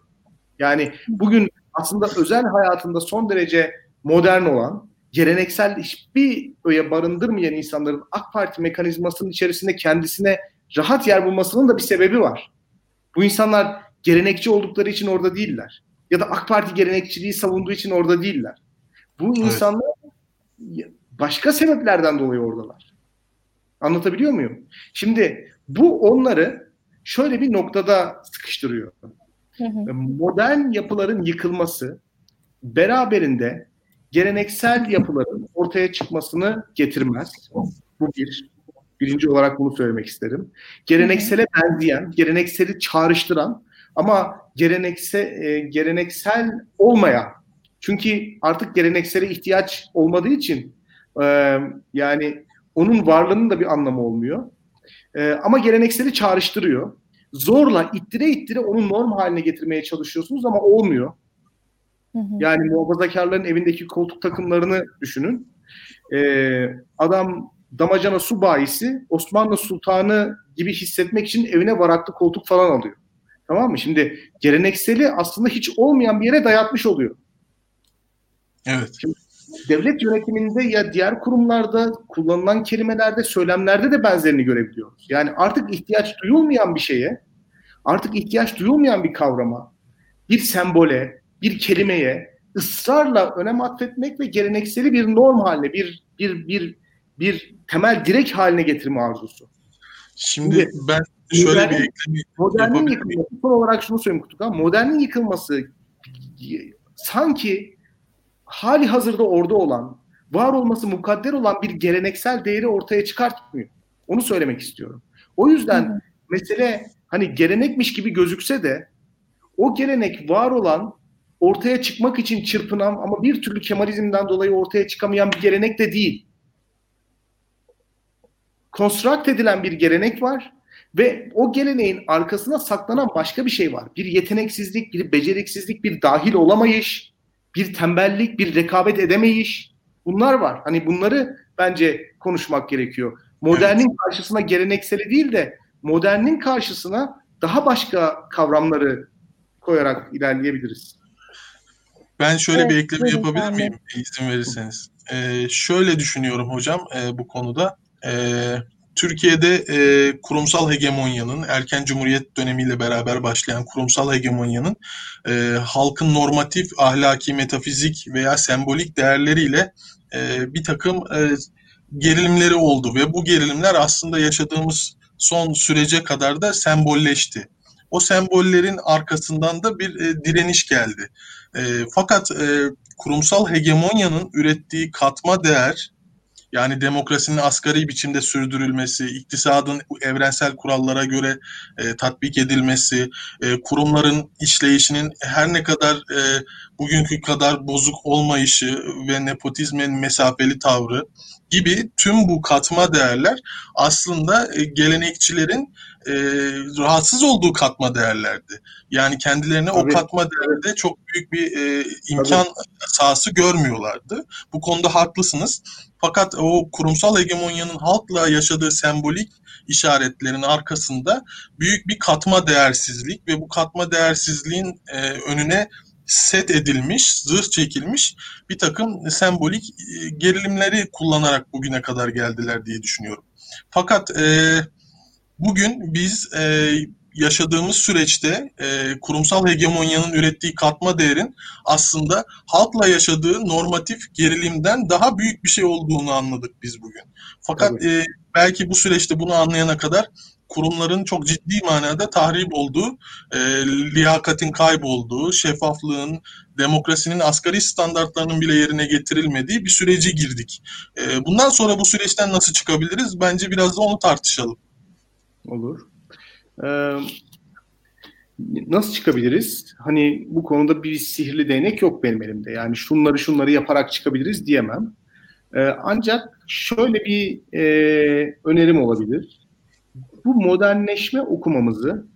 Yani bugün aslında özel hayatında son derece modern olan, geleneksel hiçbir öğe barındırmayan insanların AK Parti mekanizmasının içerisinde kendisine rahat yer bulmasının da bir sebebi var. Bu insanlar gelenekçi oldukları için orada değiller. Ya da AK Parti gelenekçiliği savunduğu için orada değiller. Bu insanlar evet. başka sebeplerden dolayı oradalar. Anlatabiliyor muyum? Şimdi bu onları şöyle bir noktada sıkıştırıyor. Hı hı. Modern yapıların yıkılması beraberinde geleneksel yapıların ortaya çıkmasını getirmez. Bu bir. Birinci olarak bunu söylemek isterim. Geleneksele benzeyen, gelenekseli çağrıştıran ama gelenekse, e, geleneksel olmayan çünkü artık geleneksele ihtiyaç olmadığı için e, yani onun varlığının da bir anlamı olmuyor. E, ama gelenekseli çağrıştırıyor. Zorla ittire ittire onu norm haline getirmeye çalışıyorsunuz ama olmuyor. Hı hı. Yani muhafazakarların evindeki koltuk takımlarını düşünün. E, adam damacana su bayisi Osmanlı Sultanı gibi hissetmek için evine varaklı koltuk falan alıyor. Tamam mı? Şimdi gelenekseli aslında hiç olmayan bir yere dayatmış oluyor. Evet. Şimdi devlet yönetiminde ya diğer kurumlarda kullanılan kelimelerde, söylemlerde de benzerini görebiliyoruz. Yani artık ihtiyaç duyulmayan bir şeye, artık ihtiyaç duyulmayan bir kavrama, bir sembole, bir kelimeye ısrarla önem atfetmek ve gelenekseli bir norm haline, bir bir bir bir temel direk haline getirme arzusu. Şimdi, Şimdi ben şöyle modernin, bir eklemi Modernin yıkılması, son olarak şunu söyleyeyim Kutukan, modernin yıkılması sanki hali hazırda orada olan, var olması mukadder olan bir geleneksel değeri ortaya çıkartmıyor. Onu söylemek istiyorum. O yüzden hı mesele hani gelenekmiş gibi gözükse de o gelenek var olan ortaya çıkmak için çırpınan ama bir türlü Kemalizmden dolayı ortaya çıkamayan bir gelenek de değil. Konstrakt edilen bir gelenek var ve o geleneğin arkasına saklanan başka bir şey var. Bir yeteneksizlik, bir beceriksizlik, bir dahil olamayış, bir tembellik, bir rekabet edemeyiş. Bunlar var. Hani bunları bence konuşmak gerekiyor. Modernin evet. karşısına gelenekseli değil de modernin karşısına daha başka kavramları koyarak ilerleyebiliriz. Ben şöyle evet, bir ekleme yapabilir miyim izin verirseniz? Ee, şöyle düşünüyorum hocam e, bu konuda. E, Türkiye'de e, kurumsal hegemonyanın, erken cumhuriyet dönemiyle beraber başlayan kurumsal hegemonyanın e, halkın normatif, ahlaki, metafizik veya sembolik değerleriyle e, bir takım e, gerilimleri oldu ve bu gerilimler aslında yaşadığımız son sürece kadar da sembolleşti. O sembollerin arkasından da bir e, direniş geldi. E, fakat e, kurumsal hegemonyanın ürettiği katma değer Yani demokrasinin asgari biçimde sürdürülmesi, iktisadın evrensel kurallara göre e, tatbik edilmesi, e, kurumların işleyişinin her ne kadar e, bugünkü kadar bozuk olmayışı ve nepotizmin mesafeli tavrı gibi tüm bu katma değerler aslında e, gelenekçilerin e, rahatsız olduğu katma değerlerdi. Yani kendilerine Tabii. o katma değerde çok büyük bir e, imkan Tabii. sahası görmüyorlardı. Bu konuda haklısınız. Fakat o kurumsal hegemonyanın halkla yaşadığı sembolik işaretlerin arkasında büyük bir katma değersizlik ve bu katma değersizliğin e, önüne set edilmiş, zırh çekilmiş bir takım sembolik e, gerilimleri kullanarak bugüne kadar geldiler diye düşünüyorum. Fakat e, bugün biz e, yaşadığımız süreçte e, kurumsal hegemonyanın ürettiği katma değerin aslında halkla yaşadığı normatif gerilimden daha büyük bir şey olduğunu anladık biz bugün. Fakat e, belki bu süreçte bunu anlayana kadar kurumların çok ciddi manada tahrip olduğu, e, liyakatin kaybolduğu, şeffaflığın, demokrasinin asgari standartlarının bile yerine getirilmediği bir sürece girdik. E, bundan sonra bu süreçten nasıl çıkabiliriz? Bence biraz da onu tartışalım. Olur. Ee, nasıl çıkabiliriz? Hani bu konuda bir sihirli değnek yok benim elimde. Yani şunları şunları yaparak çıkabiliriz diyemem. Ee, ancak şöyle bir e, önerim olabilir. Bu modernleşme okumamızı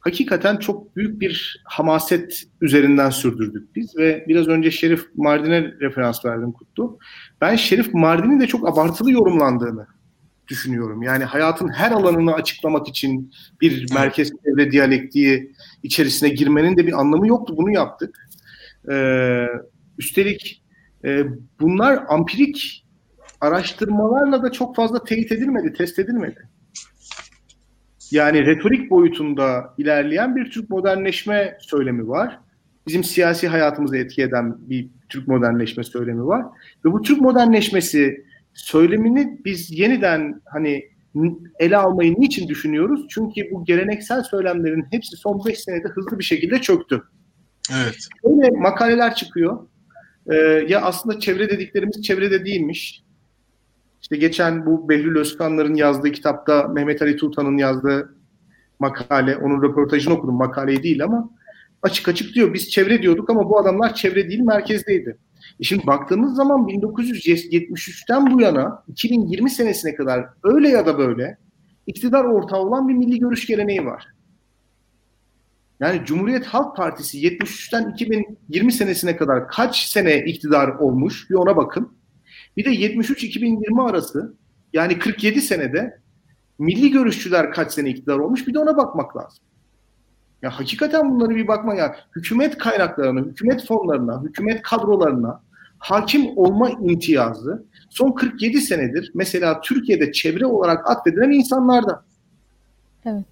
hakikaten çok büyük bir hamaset üzerinden sürdürdük biz ve biraz önce Şerif Mardin'e referans verdim Kutlu. Ben Şerif Mardin'in de çok abartılı yorumlandığını düşünüyorum. Yani hayatın her alanını açıklamak için bir merkez çevre diyalektiği içerisine girmenin de bir anlamı yoktu. Bunu yaptık. Ee, üstelik e, bunlar ampirik araştırmalarla da çok fazla teyit edilmedi, test edilmedi. Yani retorik boyutunda ilerleyen bir Türk modernleşme söylemi var. Bizim siyasi hayatımızı etki eden bir Türk modernleşme söylemi var. Ve bu Türk modernleşmesi söylemini biz yeniden hani ele almayı niçin düşünüyoruz? Çünkü bu geleneksel söylemlerin hepsi son 5 senede hızlı bir şekilde çöktü. Evet. Böyle makaleler çıkıyor. Ee, ya aslında çevre dediklerimiz çevrede değilmiş. İşte geçen bu Behlül Özkanlar'ın yazdığı kitapta Mehmet Ali Tutan'ın yazdığı makale, onun röportajını okudum. Makaleyi değil ama açık açık diyor. Biz çevre diyorduk ama bu adamlar çevre değil merkezdeydi. E şimdi baktığımız zaman 1973'ten bu yana 2020 senesine kadar öyle ya da böyle iktidar ortağı olan bir milli görüş geleneği var. Yani Cumhuriyet Halk Partisi 73'ten 2020 senesine kadar kaç sene iktidar olmuş bir ona bakın. Bir de 73-2020 arası yani 47 senede milli görüşçüler kaç sene iktidar olmuş bir de ona bakmak lazım. Ya hakikaten bunları bir bakma ya. Hükümet kaynaklarına, hükümet fonlarına, hükümet kadrolarına hakim olma imtiyazı son 47 senedir mesela Türkiye'de çevre olarak atfedilen insanlarda. Evet.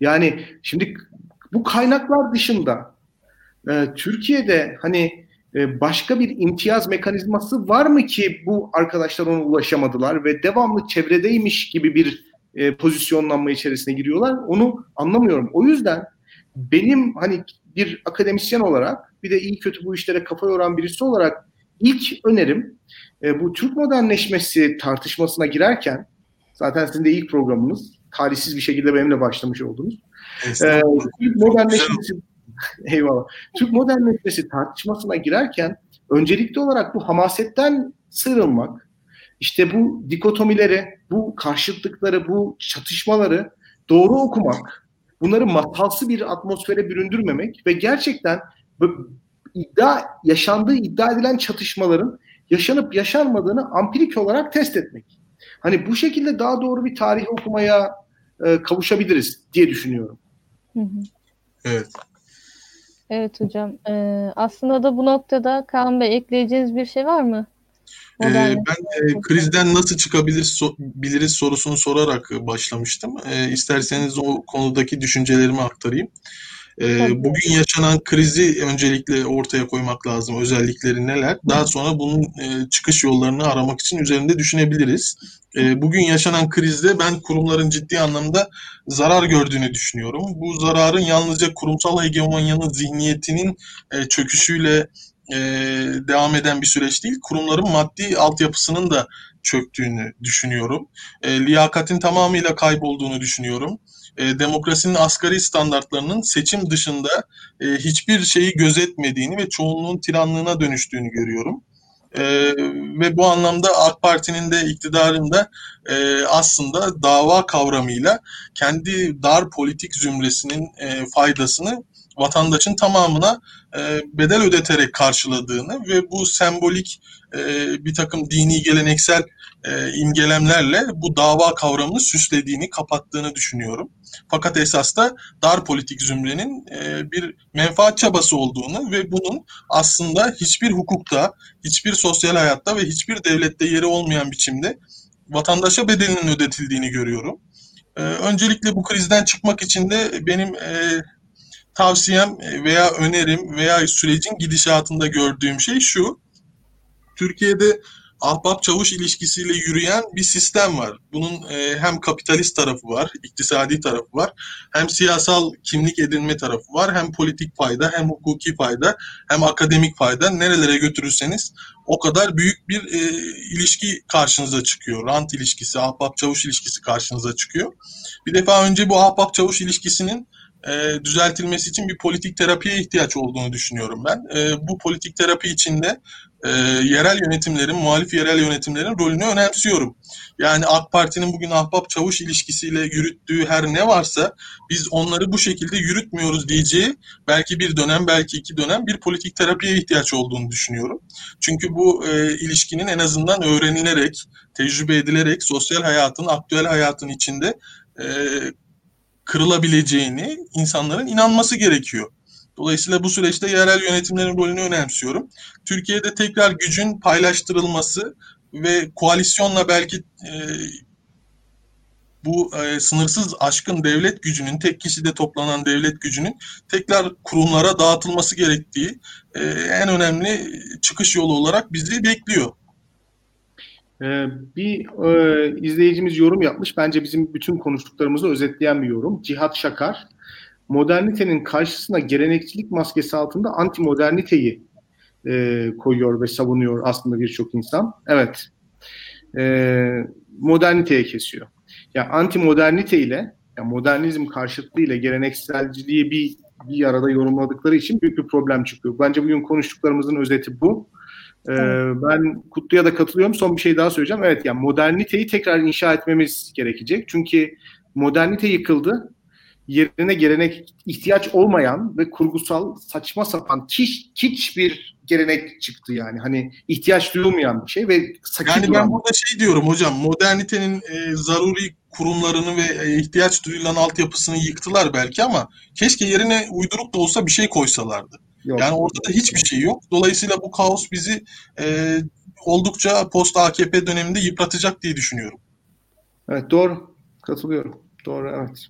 Yani şimdi bu kaynaklar dışında e, Türkiye'de hani e, başka bir imtiyaz mekanizması var mı ki bu arkadaşlar ona ulaşamadılar ve devamlı çevredeymiş gibi bir e, pozisyonlanma içerisine giriyorlar. Onu anlamıyorum. O yüzden benim hani bir akademisyen olarak bir de iyi kötü bu işlere kafa yoran birisi olarak ilk önerim e, bu Türk modernleşmesi tartışmasına girerken zaten sizin de ilk programınız talihsiz bir şekilde benimle başlamış oldunuz. E, Türk modernleşmesi eyvallah. Türk modernleşmesi tartışmasına girerken öncelikli olarak bu hamasetten sıyrılmak, işte bu dikotomileri, bu karşıtlıkları, bu çatışmaları doğru okumak, bunları masalsı bir atmosfere büründürmemek ve gerçekten iddia yaşandığı iddia edilen çatışmaların yaşanıp yaşanmadığını ampirik olarak test etmek. Hani bu şekilde daha doğru bir tarih okumaya e, kavuşabiliriz diye düşünüyorum. Evet. Evet hocam. Ee, aslında da bu noktada Kaan Bey ekleyeceğiniz bir şey var mı? Ee, ben e, krizden nasıl çıkabiliriz so biliriz sorusunu sorarak başlamıştım. E, isterseniz o konudaki düşüncelerimi aktarayım. E, bugün yaşanan krizi öncelikle ortaya koymak lazım. Özellikleri neler? Daha sonra bunun e, çıkış yollarını aramak için üzerinde düşünebiliriz. E, bugün yaşanan krizde ben kurumların ciddi anlamda zarar gördüğünü düşünüyorum. Bu zararın yalnızca kurumsal hegemonyanın zihniyetinin e, çöküşüyle e, devam eden bir süreç değil. Kurumların maddi altyapısının da çöktüğünü düşünüyorum. E, liyakatin tamamıyla kaybolduğunu düşünüyorum. E, demokrasinin asgari standartlarının seçim dışında e, hiçbir şeyi gözetmediğini ve çoğunluğun tiranlığına dönüştüğünü görüyorum. E, ve bu anlamda AK Parti'nin de iktidarında e, aslında dava kavramıyla kendi dar politik zümresinin e, faydasını vatandaşın tamamına e, bedel ödeterek karşıladığını ve bu sembolik e, bir takım dini geleneksel e, imgelemlerle bu dava kavramını süslediğini, kapattığını düşünüyorum. Fakat esas da dar politik zümrenin e, bir menfaat çabası olduğunu ve bunun aslında hiçbir hukukta, hiçbir sosyal hayatta ve hiçbir devlette yeri olmayan biçimde vatandaşa bedelinin ödetildiğini görüyorum. E, öncelikle bu krizden çıkmak için de benim e, tavsiyem veya önerim veya sürecin gidişatında gördüğüm şey şu. Türkiye'de ahbap-çavuş ilişkisiyle yürüyen bir sistem var. Bunun e, hem kapitalist tarafı var, iktisadi tarafı var, hem siyasal kimlik edinme tarafı var, hem politik fayda, hem hukuki fayda, hem akademik fayda. Nerelere götürürseniz o kadar büyük bir e, ilişki karşınıza çıkıyor. Rant ilişkisi, ahbap-çavuş ilişkisi karşınıza çıkıyor. Bir defa önce bu ahbap-çavuş ilişkisinin e, düzeltilmesi için bir politik terapiye ihtiyaç olduğunu düşünüyorum ben. E, bu politik terapi içinde e, yerel yönetimlerin, muhalif yerel yönetimlerin rolünü önemsiyorum. Yani AK Parti'nin bugün ahbap-çavuş ilişkisiyle yürüttüğü her ne varsa biz onları bu şekilde yürütmüyoruz diyeceği belki bir dönem, belki iki dönem bir politik terapiye ihtiyaç olduğunu düşünüyorum. Çünkü bu e, ilişkinin en azından öğrenilerek, tecrübe edilerek sosyal hayatın, aktüel hayatın içinde e, kırılabileceğini insanların inanması gerekiyor. Dolayısıyla bu süreçte yerel yönetimlerin rolünü önemsiyorum. Türkiye'de tekrar gücün paylaştırılması ve koalisyonla belki e, bu e, sınırsız aşkın devlet gücünün, tek kişide toplanan devlet gücünün tekrar kurumlara dağıtılması gerektiği e, en önemli çıkış yolu olarak bizi bekliyor. Ee, bir e, izleyicimiz yorum yapmış. Bence bizim bütün konuştuklarımızı özetleyen bir yorum. Cihat Şakar. Modernitenin karşısına gelenekçilik maskesi altında anti moderniteyi e, koyuyor ve savunuyor aslında birçok insan. Evet. E, moderniteye kesiyor. Ya yani anti modernite ile yani modernizm karşıtlığı ile gelenekselciliği bir bir arada yorumladıkları için büyük bir problem çıkıyor. Bence bugün konuştuklarımızın özeti bu. Ee, ben Kutlu'ya da katılıyorum. Son bir şey daha söyleyeceğim. Evet yani moderniteyi tekrar inşa etmemiz gerekecek. Çünkü modernite yıkıldı. Yerine gelenek ihtiyaç olmayan ve kurgusal saçma sapan hiç, hiç bir gelenek çıktı yani. Hani ihtiyaç duyulmayan bir şey ve sakit Yani ben burada şey diyorum hocam modernitenin e, zaruri kurumlarını ve e, ihtiyaç duyulan altyapısını yıktılar belki ama keşke yerine uyduruk da olsa bir şey koysalardı. Yok. Yani ortada hiçbir şey yok. Dolayısıyla bu kaos bizi e, oldukça post AKP döneminde yıpratacak diye düşünüyorum. Evet doğru. Katılıyorum. Doğru evet.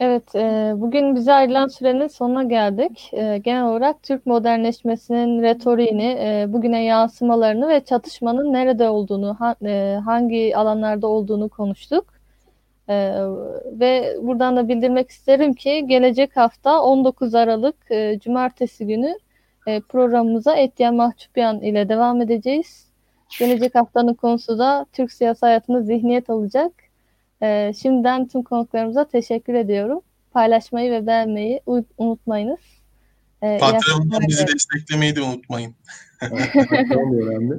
Evet, e, bugün bize ayrılan sürenin sonuna geldik. E, genel olarak Türk modernleşmesinin retoriğini, e, bugüne yansımalarını ve çatışmanın nerede olduğunu, ha, e, hangi alanlarda olduğunu konuştuk. Ee, ve buradan da bildirmek isterim ki gelecek hafta 19 Aralık e, Cumartesi günü e, programımıza Etyen Mahçupyan ile devam edeceğiz. Gelecek haftanın konusu da Türk siyasi hayatında zihniyet olacak. E, şimdiden tüm konuklarımıza teşekkür ediyorum. Paylaşmayı ve beğenmeyi unutmayınız. E, Patreon'dan bizi desteklemeyi de unutmayın. önemli.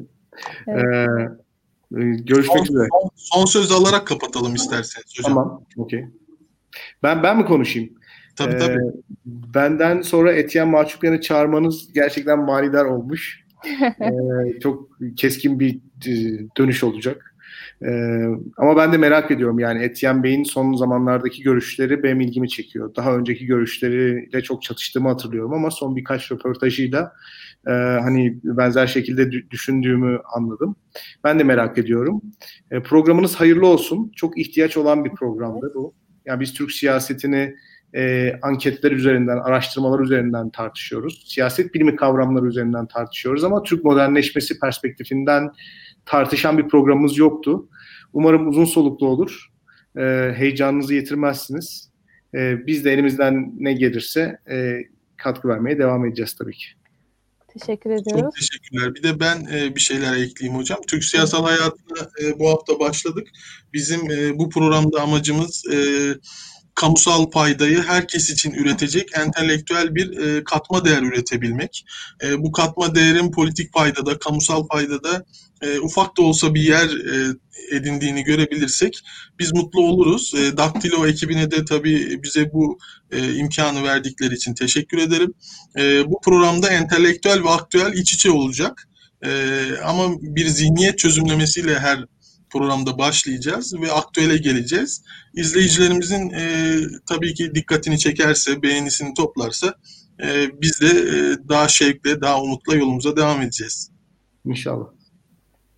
Evet. Ee, görüşmek son, üzere. Son, son söz alarak kapatalım isterseniz hocam. Tamam, okey. Ben ben mi konuşayım? Tabii ee, tabii. Benden sonra Etiyen Mahçupyan'ı çağırmanız gerçekten manidar olmuş. ee, çok keskin bir e, dönüş olacak. Ee, ama ben de merak ediyorum yani Etiyen Bey'in son zamanlardaki görüşleri benim ilgimi çekiyor. Daha önceki görüşleriyle çok çatıştığımı hatırlıyorum ama son birkaç röportajıyla e, hani benzer şekilde düşündüğümü anladım. Ben de merak ediyorum. E, programınız hayırlı olsun. Çok ihtiyaç olan bir programdı bu. Yani biz Türk siyasetini e, anketler üzerinden, araştırmalar üzerinden tartışıyoruz. Siyaset bilimi kavramları üzerinden tartışıyoruz ama Türk modernleşmesi perspektifinden tartışan bir programımız yoktu. Umarım uzun soluklu olur. E, heyecanınızı yitirmezsiniz. E, biz de elimizden ne gelirse e, katkı vermeye devam edeceğiz tabii ki. Teşekkür ediyoruz. Çok teşekkürler. Bir de ben e, bir şeyler ekleyeyim hocam. Türk siyasal hayatına e, bu hafta başladık. Bizim e, bu programda amacımız e, kamusal paydayı herkes için üretecek entelektüel bir e, katma değer üretebilmek. E, bu katma değerin politik paydada, kamusal paydada e, ufak da olsa bir yer e, edindiğini görebilirsek biz mutlu oluruz. E, Daktilo ekibine de tabii bize bu e, imkanı verdikleri için teşekkür ederim. E, bu programda entelektüel ve aktüel iç içe olacak. E, ama bir zihniyet çözümlemesiyle her programda başlayacağız ve aktüele geleceğiz. İzleyicilerimizin e, tabii ki dikkatini çekerse, beğenisini toplarsa e, biz de e, daha şevkle, daha umutla yolumuza devam edeceğiz. İnşallah.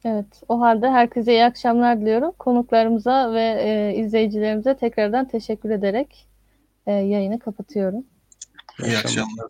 Evet, o halde herkese iyi akşamlar diliyorum. Konuklarımıza ve e, izleyicilerimize tekrardan teşekkür ederek e, yayını kapatıyorum. İyi akşamlar.